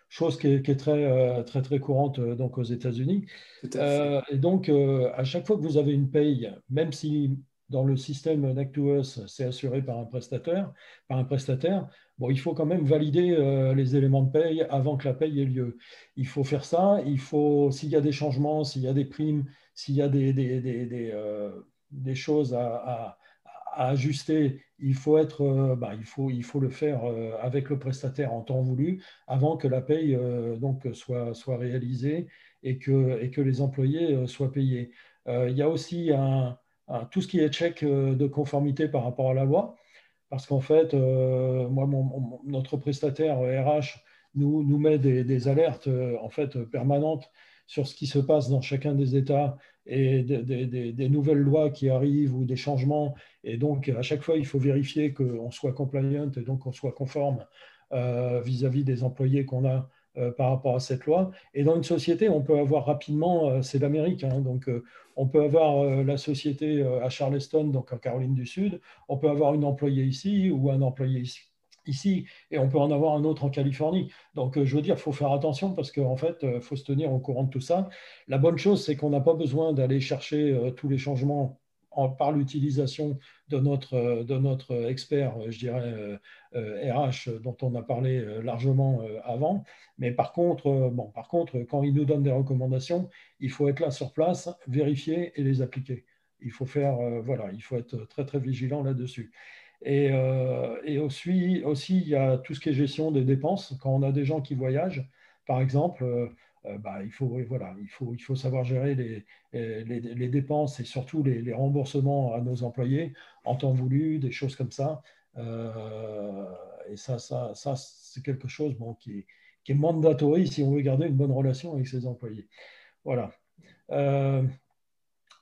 chose qui est, très, euh, très très courante donc aux États-Unis. et donc à chaque fois que vous avez une paye, même si dans le système Nactuous, c'est assuré par un prestataire, par un prestataire. Bon, il faut quand même valider euh, les éléments de paye avant que la paye ait lieu. Il faut faire ça. Il faut, s'il y a des changements, s'il y a des primes, s'il y a des, des, des, des, euh, choses à, à, ajuster, il faut, être, euh, bah, il, faut, il faut le faire avec le prestataire en temps voulu avant que la paye donc, soit, soit réalisée et que, et que les employés soient payés. il y a aussi un tout ce qui est check euh, de conformité par rapport à la loi. Parce qu'en fait, euh, moi, notre prestataire RH nous, nous met des, alertes euh, en fait, permanentes sur ce qui se passe dans chacun des États et des, nouvelles lois qui arrivent ou des changements. Et donc, à chaque fois, il faut vérifier qu'on soit compliant et donc qu'on soit conforme vis-à-vis des employés qu'on a par rapport à cette loi. Et dans une société, on peut avoir rapidement, c'est l'Amérique, hein, donc on peut avoir euh, la société euh, à Charleston, donc en Caroline du Sud, on peut avoir une employée ici ou un employé ici et on peut en avoir un autre en Californie. Donc, euh, je veux dire, il faut faire attention parce qu'en fait, il faut se tenir au courant de tout ça. La bonne chose, c'est qu'on n'a pas besoin d'aller chercher tous les changements par l'utilisation de notre, de notre expert, je dirais, RH, dont on a parlé largement avant. Mais par contre, bon, par contre, quand il nous donne des recommandations, il faut être là sur place, vérifier et les appliquer. Il faut faire, voilà, il faut être très, très vigilant là-dessus. Et, et, aussi, aussi, il y a tout ce qui est gestion des dépenses. Quand on a des gens qui voyagent, par exemple, euh, bah, il, faut, voilà, il, faut, il faut savoir gérer les, les, dépenses et surtout les, remboursements à nos employés en temps voulu, des choses comme ça. Euh, et ça, ça, ça c'est quelque chose bon, qui, est, qui est mandatory si on veut garder une bonne relation avec ses employés. Voilà. Euh,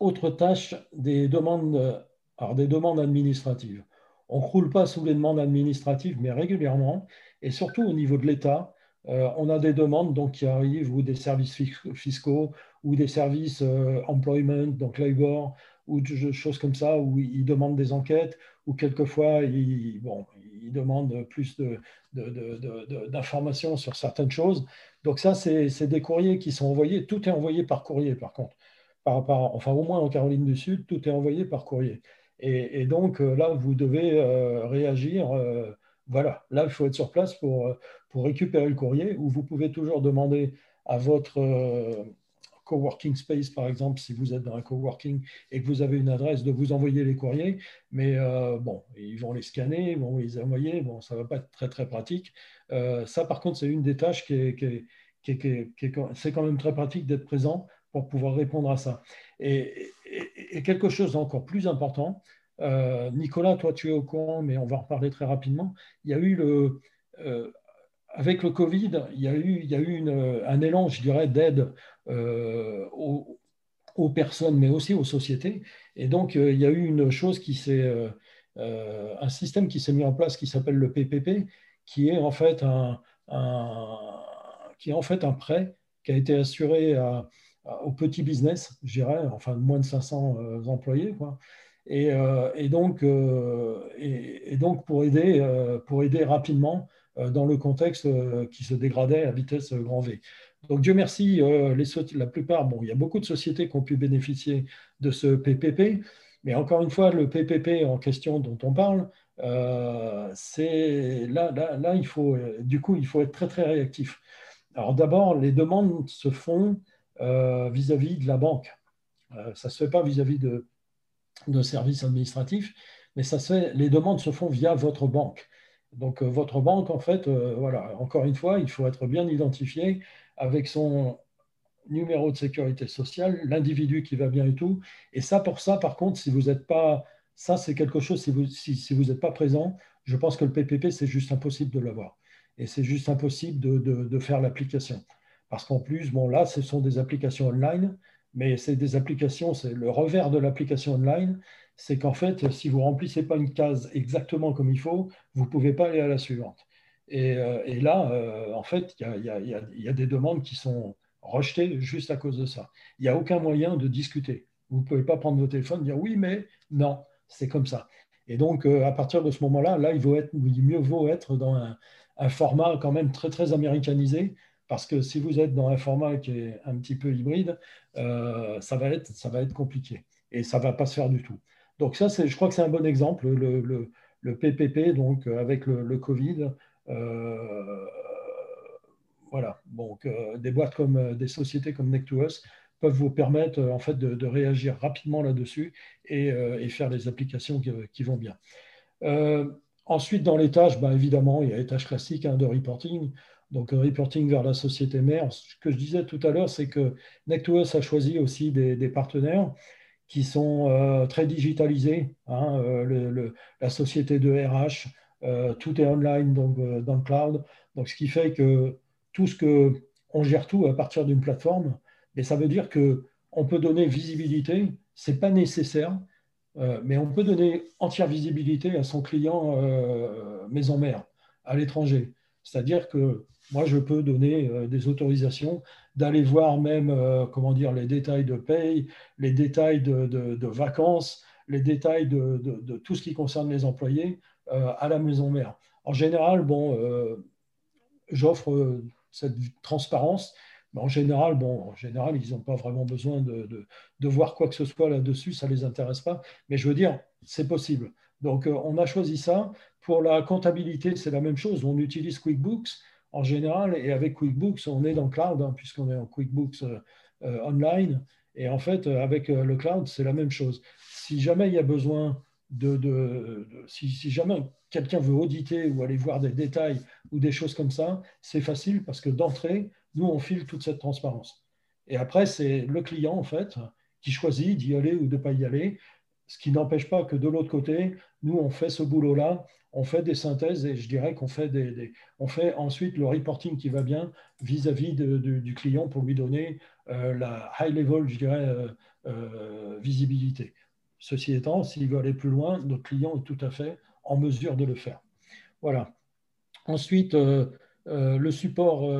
autre tâche, des demandes, alors des demandes administratives. On ne croule pas sous les demandes administratives, mais régulièrement, et surtout au niveau de l'État, euh, on a des demandes donc, qui arrivent, ou des services fiscaux, ou des services euh, employment, donc labor, ou des choses comme ça, où ils demandent des enquêtes, ou quelquefois ils, bon, ils demandent plus d'informations sur certaines choses. Donc ça, c'est des courriers qui sont envoyés. Tout est envoyé par courrier, par contre. Par, enfin, au moins en Caroline du Sud, tout est envoyé par courrier. Et, donc euh, là, vous devez réagir. voilà, là, il faut être sur place pour pour récupérer le courrier, ou vous pouvez toujours demander à votre euh, coworking space, par exemple, si vous êtes dans un coworking et que vous avez une adresse, de vous envoyer les courriers. Mais euh, bon, ils vont les scanner, ils vont. Bon, ça ne va pas être très, très pratique. Euh, ça, par contre, c'est une des tâches qui est, qui c'est quand même très pratique d'être présent pour pouvoir répondre à ça. Et, quelque chose d'encore plus important, Nicolas, toi tu es au courant, mais on va en reparler très rapidement. Il y a eu le, avec le Covid, il y a eu, un élan, je dirais, d'aide euh, aux, personnes, mais aussi aux sociétés. Et donc, euh, il y a eu une chose qui s'est, euh, un système qui s'est mis en place qui s'appelle le PPP, qui est en fait un, prêt qui a été assuré à, au petit business, je dirais, enfin moins de 500 employés, quoi. Et, donc, pour aider, rapidement dans le contexte euh, qui se dégradait à vitesse euh, grand V. Donc Dieu merci, les, la plupart, bon, il y a beaucoup de sociétés qui ont pu bénéficier de ce PPP, mais encore une fois, le PPP en question dont on parle, c'est là, là, là, il faut, du coup, il faut être très très réactif. Alors d'abord, les demandes se font vis-à-vis de la banque. ça ne se fait pas vis-à-vis de, de, services administratifs, mais ça se les demandes se font via votre banque. Donc votre banque, en fait, voilà, encore une fois, il faut être bien identifié avec son numéro de sécurité sociale, l'individu qui va bien et tout. Et ça, pour ça, par contre, si vous n'êtes pas, ça c'est quelque chose, si vous si, si n'êtes pas présent, je pense que le PPP, c'est juste impossible de l'avoir. Et c'est juste impossible de faire l'application. Parce qu'en plus, bon, là, ce sont des applications online, mais c'est des applications, c'est le revers de l'application online, c'est qu'en fait, si vous remplissez pas une case exactement comme il faut, vous pouvez pas aller à la suivante. Et, euh, là, euh, en fait, il y, a, des demandes qui sont rejetées juste à cause de ça. Il n'y a aucun moyen de discuter. Vous ne pouvez pas prendre vos téléphones et dire oui, mais non, c'est comme ça. Et donc, euh, à partir de ce moment-là, là, il, vaut être, mieux vaut être dans un, format quand même très, très américanisé, parce que si vous êtes dans un format qui est un petit peu hybride, ça, va être, ça va être compliqué et ça ne va pas se faire du tout. Donc ça, je crois que c'est un bon exemple, le, PPP, donc avec le, Covid. Euh, voilà, donc des boîtes comme des sociétés comme Neck2Us peuvent vous permettre en fait de, réagir rapidement là-dessus et, faire les applications qui, vont bien. ensuite, dans les tâches, ben, évidemment, il y a les tâches classiques hein, de reporting. Donc, reporting vers la société mère. Ce que je disais tout à l'heure, c'est que Neck2Us a choisi aussi des, partenaires qui sont euh, très digitalisés. Hein, euh, la société de RH, euh, tout est online donc, dans le cloud. Donc, ce qui fait que tout ce que on gère tout à partir d'une plateforme, mais ça veut dire que on peut donner visibilité. C'est pas nécessaire, mais on peut donner entière visibilité à son client maison mère à l'étranger. C'est-à-dire que moi, je peux donner euh, des autorisations d'aller voir même euh, comment dire, les détails de paye, les détails de, vacances, les détails de, tout ce qui concerne les employés euh, à la maison mère. En général, bon, j'offre cette transparence, en général, bon, en général, ils n'ont pas vraiment besoin de, voir quoi que ce soit là-dessus, ça ne les intéresse pas. Mais je veux dire, c'est possible. Donc, on a choisi ça. Pour la comptabilité, c'est la même chose. On utilise QuickBooks en général. Et avec QuickBooks, on est dans le cloud, hein, puisqu'on est en QuickBooks euh, euh, online. Et en fait, euh, avec le cloud, c'est la même chose. Si jamais il y a besoin de, si, jamais quelqu'un veut auditer ou aller voir des détails ou des choses comme ça, c'est facile parce que d'entrée, nous, on file toute cette transparence. Et après, c'est le client, en fait, qui choisit d'y aller ou de ne pas y aller. Ce qui n'empêche pas que de l'autre côté, nous, on fait ce boulot-là on fait des synthèses et je dirais qu'on fait, des, on fait ensuite le reporting qui va bien vis-à-vis du client pour lui donner euh, la high level, je dirais, euh, euh, visibilité. Ceci étant, s'il veut aller plus loin, notre client est tout à fait en mesure de le faire. Voilà. Ensuite, le support,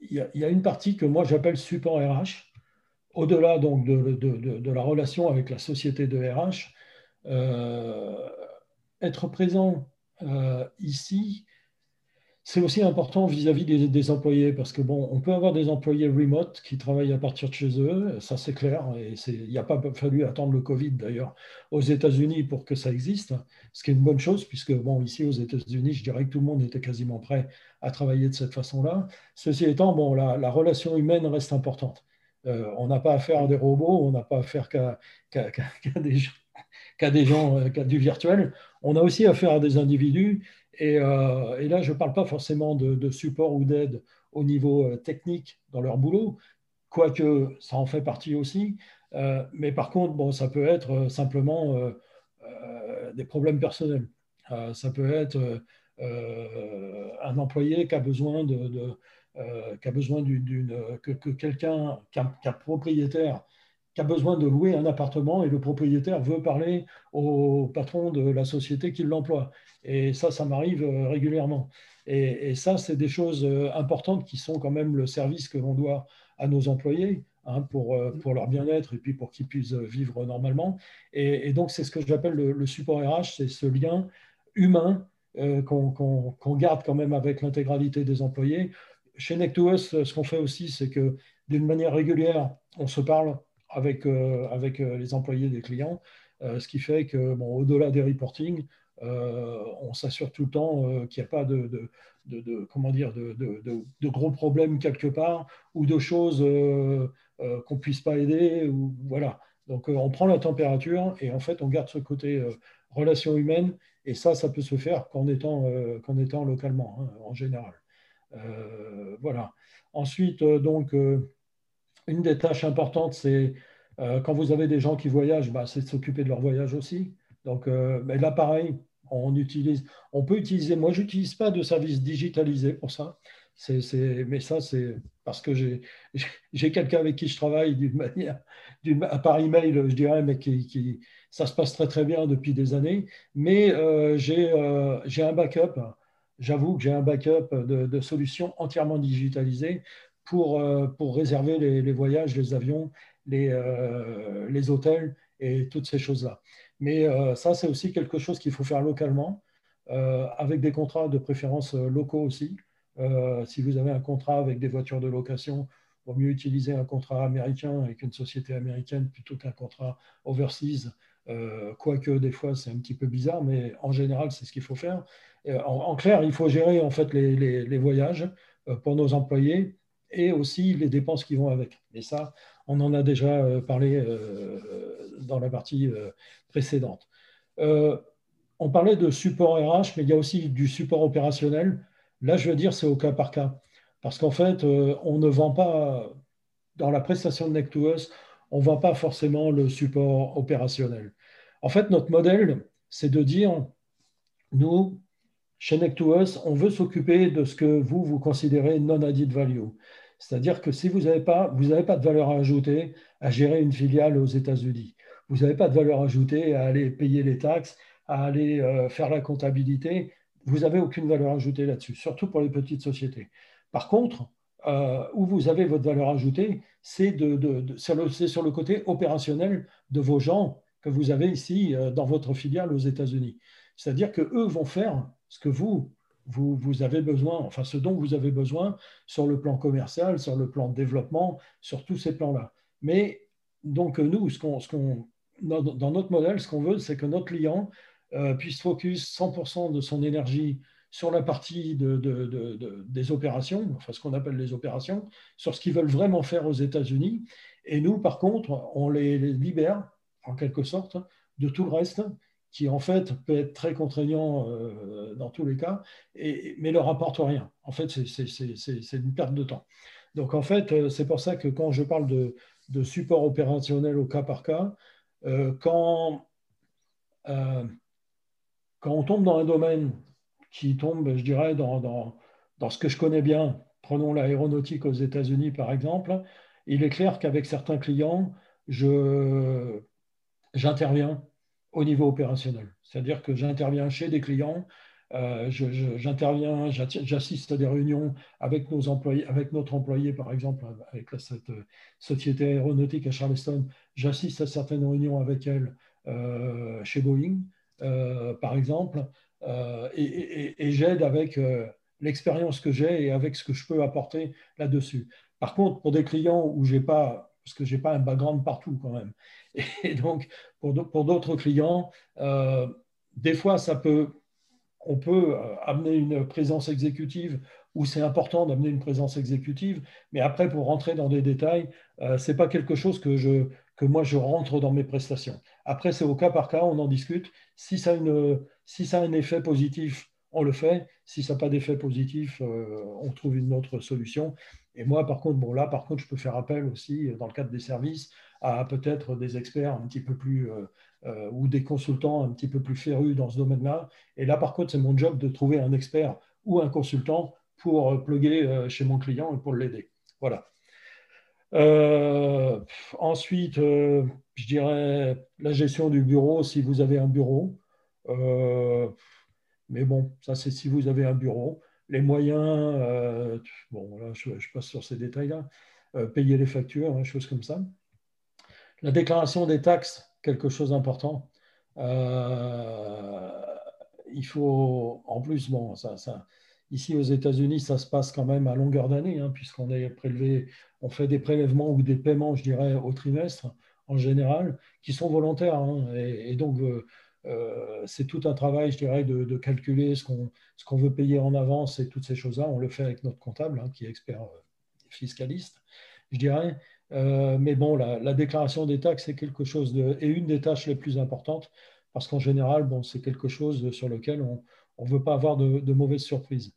il y, a une partie que moi j'appelle support RH. Au-delà donc de, la relation avec la société de RH, être présent euh, ici, c'est aussi important vis-à-vis des, employés parce que bon, on peut avoir des employés remote qui travaillent à partir de chez eux, ça c'est clair, et il n'y a pas fallu attendre le Covid d'ailleurs aux États-Unis pour que ça existe, ce qui est une bonne chose puisque bon, ici aux États-Unis, je dirais que tout le monde était quasiment prêt à travailler de cette façon-là. Ceci étant, bon, la, relation humaine reste importante. Euh, on n'a pas affaire à des robots, on n'a pas affaire qu'à des gens euh, qu'à du virtuel. On a aussi affaire à des individus. Et, euh, là, je ne parle pas forcément de, support ou d'aide au niveau technique dans leur boulot, quoique ça en fait partie aussi. mais par contre, bon, ça peut être simplement des problèmes personnels. ça peut être un employé qui a besoin de, a besoin d'une que, que quelqu'un, qu'un propriétaire qui a besoin de louer un appartement et le propriétaire veut parler au patron de la société qui l'emploie. Et ça, ça m'arrive euh, régulièrement. Et, ça, c'est des choses euh, importantes qui sont quand même le service que l'on doit à nos employés hein, pour, euh, pour leur bien-être et puis pour qu'ils puissent vivre normalement. Et, donc, c'est ce que j'appelle le, support RH, c'est ce lien humain qu'on garde quand même avec l'intégralité des employés. Chez Nectos, ce qu'on fait aussi, c'est que d'une manière régulière, on se parle avec, euh, euh, les employés des clients, euh, ce qui fait que, bon, au-delà des reporting, on s'assure tout le temps qu'il n'y a pas de, de, comment dire, de, gros problèmes quelque part ou de choses qu'on ne puisse pas aider. Voilà. Donc on prend la température et en fait on garde ce côté relation humaine et ça, ça peut se faire qu'en étant, qu'en étant localement, hein, en général. Voilà. Ensuite, donc, une des tâches importantes, c'est quand vous avez des gens qui voyagent, bah, c'est de s'occuper de leur voyage aussi. Donc, mais là, pareil, on utilise, on peut utiliser. Moi, j'utilise pas de service digitalisé pour ça. Mais ça, c'est parce que j'ai, quelqu'un avec qui je travaille d'une manière, par email, je dirais, mais qui, ça se passe très très bien depuis des années. Mais euh, euh, j'ai un backup. J'avoue que j'ai un backup de, solutions entièrement digitalisées pour, euh, réserver les, voyages, les avions, les, les hôtels et toutes ces choses-là. Mais euh, ça, c'est aussi quelque chose qu'il faut faire localement, euh, avec des contrats de préférence euh, locaux aussi. si vous avez un contrat avec des voitures de location, il vaut mieux utiliser un contrat américain avec une société américaine plutôt qu'un contrat overseas. Quoique des fois c'est un petit peu bizarre, mais en général c'est ce qu'il faut faire. En, clair, il faut gérer en fait les, voyages pour nos employés et aussi les dépenses qui vont avec. Et ça, on en a déjà parlé dans la partie précédente. Euh, on parlait de support RH, mais il y a aussi du support opérationnel. Là, je veux dire, c'est au cas par cas. Parce qu'en fait, euh, on ne vend pas, dans la prestation de Neck2Us, on ne vend pas forcément le support opérationnel. En fait, notre modèle, c'est de dire, nous, chez Neck2Us, on veut s'occuper de ce que vous, vous considérez non-added value. C'est-à-dire que si vous n'avez pas, pas de valeur à ajouter à gérer une filiale aux États-Unis, vous n'avez pas de valeur ajoutée à aller payer les taxes, à aller euh, faire la comptabilité. Vous n'avez aucune valeur ajoutée là-dessus, surtout pour les petites sociétés. Par contre, euh, où vous avez votre valeur ajoutée, c'est sur le côté opérationnel de vos gens que vous avez ici euh, dans votre filiale aux États-Unis. C'est-à-dire qu'eux vont faire ce que vous, vous, avez besoin, enfin ce dont vous avez besoin sur le plan commercial, sur le plan de développement, sur tous ces plans-là. Mais donc nous, dans notre modèle, ce qu'on veut, c'est que notre client euh, puisse focus 100% de son énergie sur la partie des opérations, enfin ce qu'on appelle les opérations, sur ce qu'ils veulent vraiment faire aux États-Unis. Et nous, par contre, on les, libère, en quelque sorte, de tout le reste, qui en fait peut être très contraignant euh, dans tous les cas, mais leur apporte rien. En fait, c'est une perte de temps. Donc en fait, euh, c'est pour ça que quand je parle de support opérationnel au cas par cas, euh, quand, quand on tombe dans un domaine qui tombe, je dirais, dans, dans, dans ce que je connais bien, prenons l'aéronautique aux États-Unis par exemple, il est clair qu'avec certains clients, j'interviens au niveau opérationnel. C'est-à-dire que j'interviens chez des clients, euh, j'interviens, j'assiste à des réunions avec nos employés, avec notre employé par exemple, avec cette société aéronautique à Charleston, J'assiste à certaines réunions avec elle euh, chez Boeing, euh, par exemple, euh, et, j'aide avec l'expérience que j'ai et avec ce que je peux apporter là-dessus. Par contre, pour des clients où j'ai pas, parce que j'ai pas un background partout quand même, et donc pour d'autres clients, des fois ça peut, on peut amener une présence exécutive où c'est important d'amener une présence exécutive, mais après pour rentrer dans des détails, ce n'est pas quelque chose que je que moi je rentre dans mes prestations. Après, c'est au cas par cas, on en discute. Si ça a, une, si ça a un effet positif, on le fait. Si ça n'a pas d'effet positif, euh, on trouve une autre solution. Et moi, par contre, bon, là, par contre, je peux faire appel aussi, dans le cadre des services, à peut-être des experts un petit peu plus, euh, euh, ou des consultants un petit peu plus férus dans ce domaine-là. Et là, par contre, c'est mon job de trouver un expert ou un consultant pour plugger chez mon client et pour l'aider. Voilà. Euh, ensuite, euh, je dirais la gestion du bureau si vous avez un bureau. Euh, mais bon, ça c'est si vous avez un bureau. Les moyens, bon, là je, passe sur ces détails-là. payer les factures, hein, choses comme ça. La déclaration des taxes, quelque chose d'important. il faut, en plus, bon, ça, ça Ici, aux États-Unis, ça se passe quand même à longueur d'année, hein, puisqu'on est prélevé, on fait des prélèvements ou des paiements, je dirais, au trimestre en général, qui sont volontaires. Hein. et, donc, euh, c'est tout un travail, je dirais, de, calculer ce qu'on veut payer en avance et toutes ces choses-là. On le fait avec notre comptable, hein, qui est expert fiscaliste, je dirais. mais bon, la, déclaration des taxes est quelque chose de, et une des tâches les plus importantes, parce qu'en général, bon, c'est quelque chose sur lequel on ne veut pas avoir de mauvaises surprises.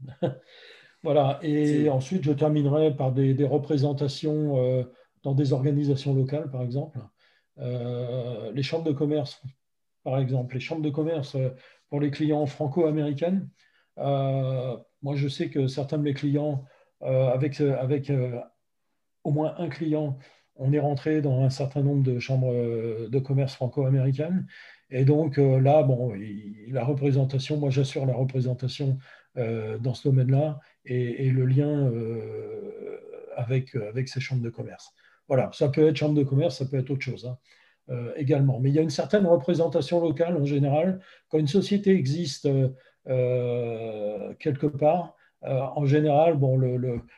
voilà, et ensuite, je terminerai par des, représentations euh, dans des organisations locales, par exemple. Euh, les chambres de commerce, par exemple, les chambres de commerce euh, pour les clients franco-américaines. moi, je sais que certains de mes clients, avec, avec au moins un client, on est rentré dans un certain nombre de chambres de commerce franco-américaines. Et donc là, bon, la représentation, moi j'assure la représentation dans ce domaine-là et, le lien euh, avec, avec ces chambres de commerce. Voilà, ça peut être chambre de commerce, ça peut être autre chose hein, euh, également. Mais il y a une certaine représentation locale en général. Quand une société existe quelque part, en général, bon,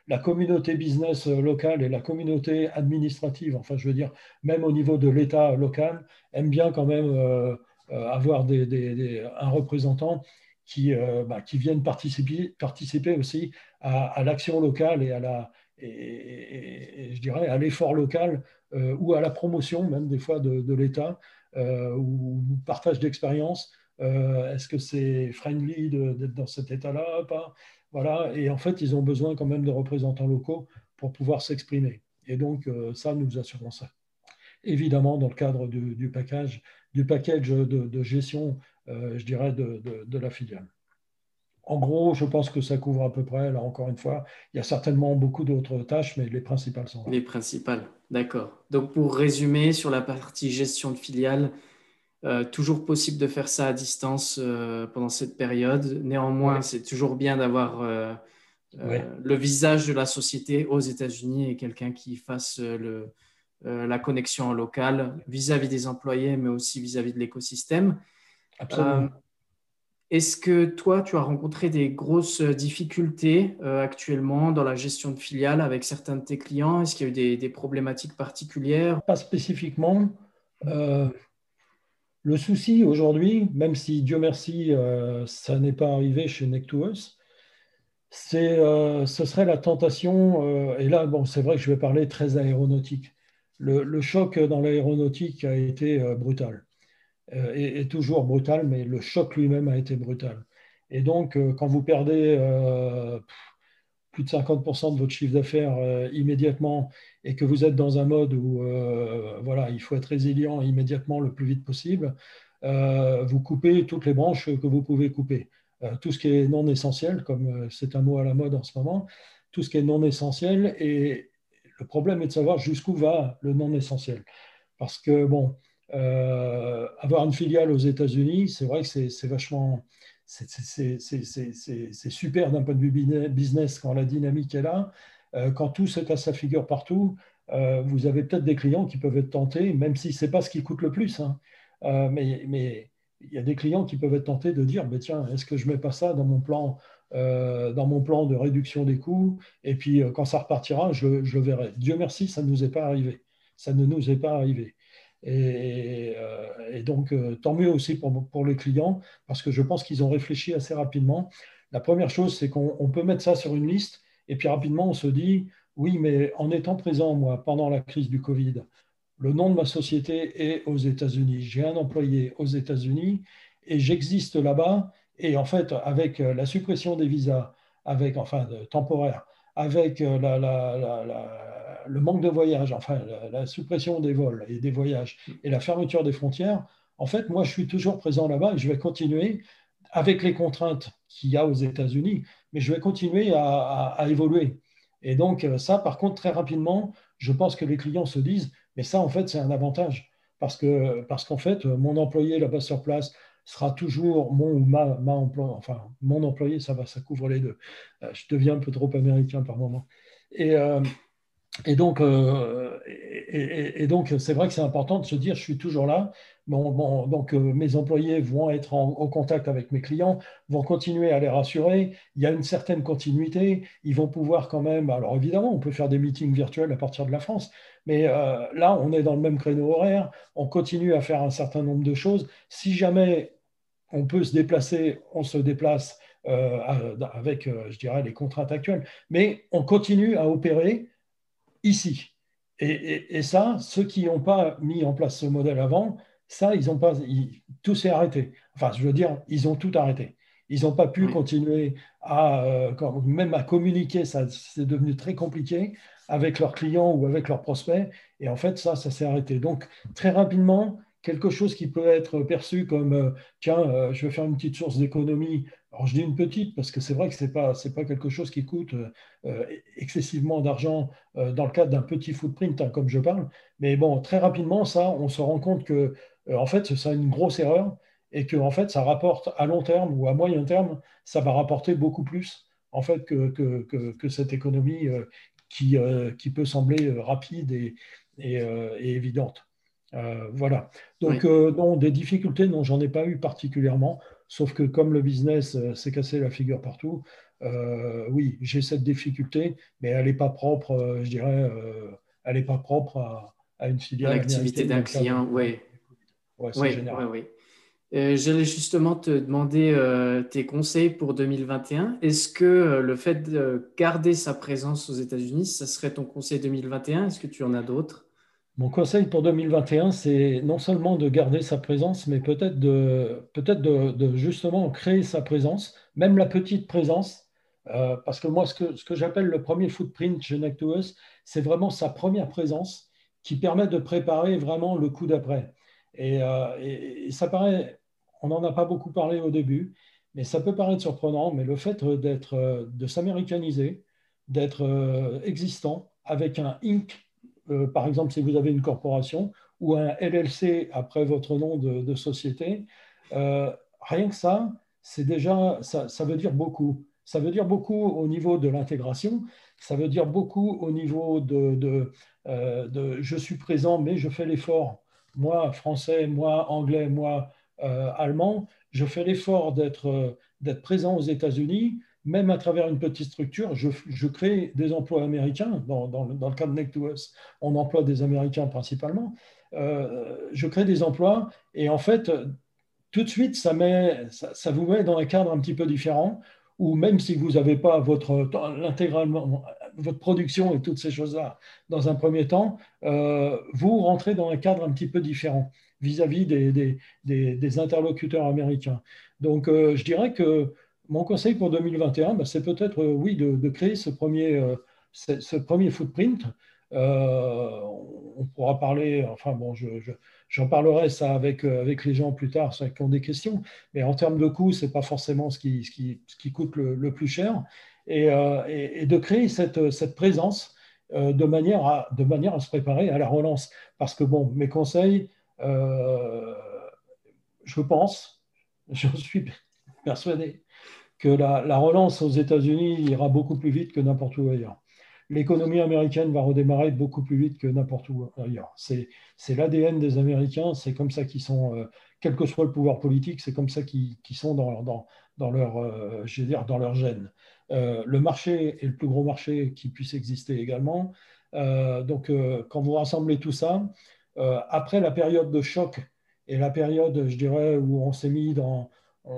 la communauté business locale et la communauté administrative, enfin je veux dire, même au niveau de l'État local, aiment bien quand même avoir un représentant qui, euh, bah, qui viennent participer, aussi à, l'action locale et à la, et, je dirais à l'effort local euh, ou à la promotion même des fois de, l'État euh, ou partage d'expérience. Est-ce que c'est friendly d'être dans cet état-là? Pas Voilà. Et en fait, ils ont besoin quand même de représentants locaux pour pouvoir s'exprimer. Et donc, ça, nous assurons ça. Évidemment, dans le cadre du, package, du package de, gestion je dirais, de, la filiale. En gros, je pense que ça couvre à peu près, là encore une fois, il y a certainement beaucoup d'autres tâches, mais les principales sont là. Les principales, d'accord. Donc pour résumer, sur la partie gestion de filiale, euh, toujours possible de faire ça à distance euh, pendant cette période. Néanmoins, c'est toujours bien d'avoir le visage de la société aux États-Unis et quelqu'un qui fasse le, la connexion locale vis-à-vis des employés, mais aussi vis à -vis de l'écosystème. Euh, est-ce que toi, tu as rencontré des grosses difficultés euh, actuellement dans la gestion de filiales avec certains de tes clients? Est-ce qu'il y a eu des, problématiques particulières? Pas spécifiquement. Euh, le souci aujourd'hui, même si Dieu merci, ça n'est pas arrivé chez Nectuous, c'est, ce serait la tentation, et là, bon, c'est vrai que je vais parler très aéronautique. le choc dans l'aéronautique a été brutal. Euh, est, toujours brutal, mais le choc lui-même a été brutal. Et donc, euh, quand vous perdez euh, plus de 50% de votre chiffre d'affaires immédiatement et que vous êtes dans un mode où voilà, il faut être résilient immédiatement le plus vite possible, vous coupez toutes les branches que vous pouvez couper. tout ce qui est non essentiel, comme c'est un mot à la mode en ce moment, tout ce qui est non essentiel. Et le problème est de savoir jusqu'où va le non essentiel. Parce que, bon, euh, avoir une filiale aux États-Unis, c'est vrai que c'est vachement, c'est super d'un point de vue business quand la dynamique est là. Euh, quand tout se casse sa figure partout, euh, vous avez peut-être des clients qui peuvent être tentés, même si ce n'est pas ce qui coûte le plus. Hein. mais, mais il y a des clients qui peuvent être tentés de dire mais tiens, est-ce que je ne mets pas ça dans mon plan dans mon plan de réduction des coûts, et puis quand ça repartira, je, je, le verrai. Dieu merci, ça ne nous est pas arrivé. Ça ne nous est pas arrivé. Euh, et, donc, euh, tant mieux aussi pour, les clients, parce que je pense qu'ils ont réfléchi assez rapidement. La première chose, c'est qu'on peut mettre ça sur une liste, et puis rapidement, on se dit, oui, mais en étant présent, moi, pendant la crise du Covid, le nom de ma société est aux États-Unis. J'ai un employé aux États-Unis et j'existe là-bas. Et en fait, avec la suppression des visas, avec, enfin, temporaire, avec la le manque de voyages, enfin la, suppression des vols et des voyages et la fermeture des frontières, en fait, moi, je suis toujours présent là-bas et je vais continuer avec les contraintes qu'il y a aux États-Unis, mais je vais continuer à, évoluer. Et donc, ça, par contre, très rapidement, je pense que les clients se disent, mais ça, en fait, c'est un avantage. Parce que parce qu'en fait, mon employé là-bas sur place sera toujours mon ou ma, ma employé, enfin, mon employé, ça va, ça couvre les deux. Euh, je deviens un peu trop américain par moment. Et, euh, et donc, euh, et, donc, c'est vrai que c'est important de se dire, je suis toujours là, donc mes employés vont être en, contact avec mes clients, vont continuer à les rassurer. Il y a une certaine continuité. Ils vont pouvoir quand même. Alors évidemment, on peut faire des meetings virtuels à partir de la France, mais là, on est dans le même créneau horaire. On continue à faire un certain nombre de choses. Si jamais on peut se déplacer, on se déplace euh, avec, euh, je dirais, les contraintes actuelles. Mais on continue à opérer ici. Et, ça, ceux qui n'ont pas mis en place ce modèle avant, ça, ils ont pas, tout s'est arrêté. Enfin, je veux dire, ils ont tout arrêté. Ils n'ont pas pu continuer à, euh, même à communiquer, ça c'est devenu très compliqué avec leurs clients ou avec leurs prospects. Et en fait, ça, ça s'est arrêté. Donc, très rapidement, quelque chose qui peut être perçu comme, tiens, je vais faire une petite source d'économie alors je dis une petite parce que c'est vrai que ce n'est pas, pas quelque chose qui coûte euh, excessivement d'argent euh, dans le cadre d'un petit footprint hein, comme je parle. Mais bon, très rapidement, ça, on se rend compte que euh, en fait, c'est une grosse erreur et que en fait, ça rapporte à long terme ou à moyen terme, ça va rapporter beaucoup plus en fait que, que, que, cette économie qui, qui peut sembler rapide et, et, et évidente. voilà. Donc, non, des difficultés, non, j'en ai pas eu particulièrement. Sauf que comme le business euh, s'est cassé la figure partout, euh, oui, j'ai cette difficulté, mais elle n'est pas propre, euh, je dirais, elle n'est pas propre à, une filiale. L'activité d'un client, oui. Ouais, oui, oui, J'allais justement te demander tes conseils pour 2021. Est-ce que le fait de garder sa présence aux États-Unis, ça serait ton conseil 2021 Est-ce que tu en as d'autres? Mon conseil pour 2021, c'est non seulement de garder sa présence, mais peut-être de, peut-être de, justement créer sa présence, même la petite présence, euh, parce que moi, ce que, ce que j'appelle le premier footprint chez Nectuous, c'est vraiment sa première présence qui permet de préparer vraiment le coup d'après. Et, euh, et, ça paraît, on n'en a pas beaucoup parlé au début, mais ça peut paraître surprenant, mais le fait d'être, de s'américaniser, d'être existant avec un Inc euh, par exemple, si vous avez une corporation ou un LLC après votre nom de, société, euh, rien que ça, c'est déjà, ça, veut dire beaucoup. Ça veut dire beaucoup au niveau de l'intégration, ça veut dire beaucoup au niveau de, euh, de, je suis présent, mais je fais l'effort. Moi, français, moi, anglais, moi, allemand, je fais l'effort d'être présent aux États-Unis même à travers une petite structure, je, crée des emplois américains. Dans, le cas de Neck to Us, on emploie des Américains principalement. Euh, je crée des emplois et en fait, tout de suite, ça, vous met dans un cadre un petit peu différent où même si vous n'avez pas votre, intégralement, votre production et toutes ces choses-là dans un premier temps, euh, vous rentrez dans un cadre un petit peu différent vis-à-vis des, des, interlocuteurs américains. Donc, euh, je dirais que mon conseil pour 2021, bah, c'est peut-être, euh, oui, de, créer ce premier, euh, ce, premier footprint. Euh, on pourra parler, enfin bon, j'en parlerai ça avec, avec les gens plus tard, ceux qui ont des questions, mais en termes de coût, ce n'est pas forcément ce qui, ce qui, coûte le, plus cher. Et, et, de créer cette, cette présence de, manière à, de manière à se préparer à la relance. Parce que, bon, mes conseils, je pense, je suis persuadé, que la, relance aux États-Unis ira beaucoup plus vite que n'importe où ailleurs. L'économie américaine va redémarrer beaucoup plus vite que n'importe où ailleurs. C'est l'ADN des Américains, c'est comme ça qu'ils sont, euh, quel que soit le pouvoir politique, c'est comme ça qu'ils sont dans, leur, euh, dans leur gène. Euh, le marché est le plus gros marché qui puisse exister également. donc, quand vous rassemblez tout ça, après la période de choc et la période, je dirais, où on s'est mis dans,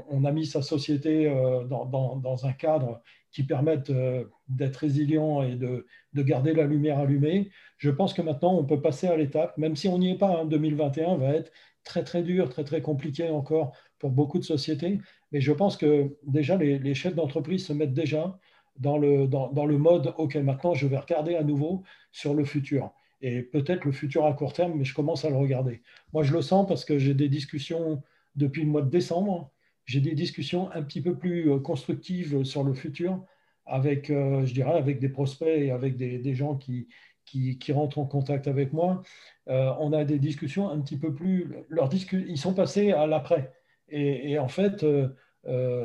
on, a mis sa société euh, dans, un cadre qui permette euh, d'être résilient et de, garder la lumière allumée. Je pense que maintenant, on peut passer à l'étape, même si on n'y est pas, 2021 hein, va être très très dur, très très compliqué encore pour beaucoup de sociétés. Mais je pense que déjà, les, chefs d'entreprise se mettent déjà dans le, mode, OK, maintenant, je vais regarder à nouveau sur le futur. Et peut-être le futur à court terme, mais je commence à le regarder. Moi, je le sens parce que j'ai des discussions depuis le mois de décembre j'ai des discussions un petit peu plus euh, constructives sur le futur avec, euh, je dirais, avec des prospects et avec des, gens qui, qui, rentrent en contact avec moi. Euh, on a des discussions un petit peu plus... Leurs ils sont passés à l'après. Et, en fait,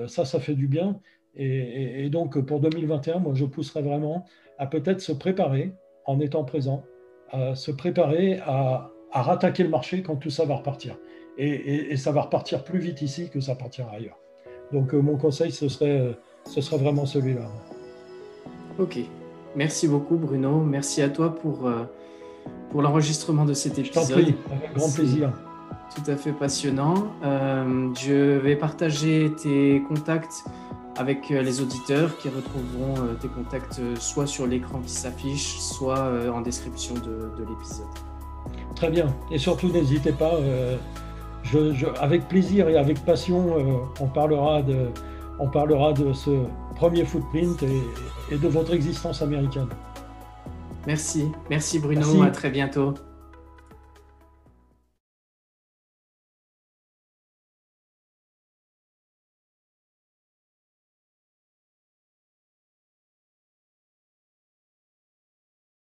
ça, ça fait du bien. Et, donc, pour 2021, moi, je pousserais vraiment à peut-être se préparer en étant présent, à se préparer à, à rattaquer le marché quand tout ça va repartir. Et, ça va repartir plus vite ici que ça partira ailleurs. Donc mon conseil, ce serait, ce serait vraiment celui-là. Ok. Merci beaucoup Bruno. Merci à toi pour, pour l'enregistrement de cet épisode. Je prie, avec grand plaisir. Tout à fait passionnant. je vais partager tes contacts avec euh, les auditeurs qui retrouveront euh, tes contacts euh, soit sur l'écran qui s'affiche, soit en description de, l'épisode. Très bien. Et surtout, n'hésitez pas. Je, avec plaisir et avec passion, on, parlera de, on parlera de ce premier footprint et, et de votre existence américaine. Merci. Merci Bruno. À très bientôt.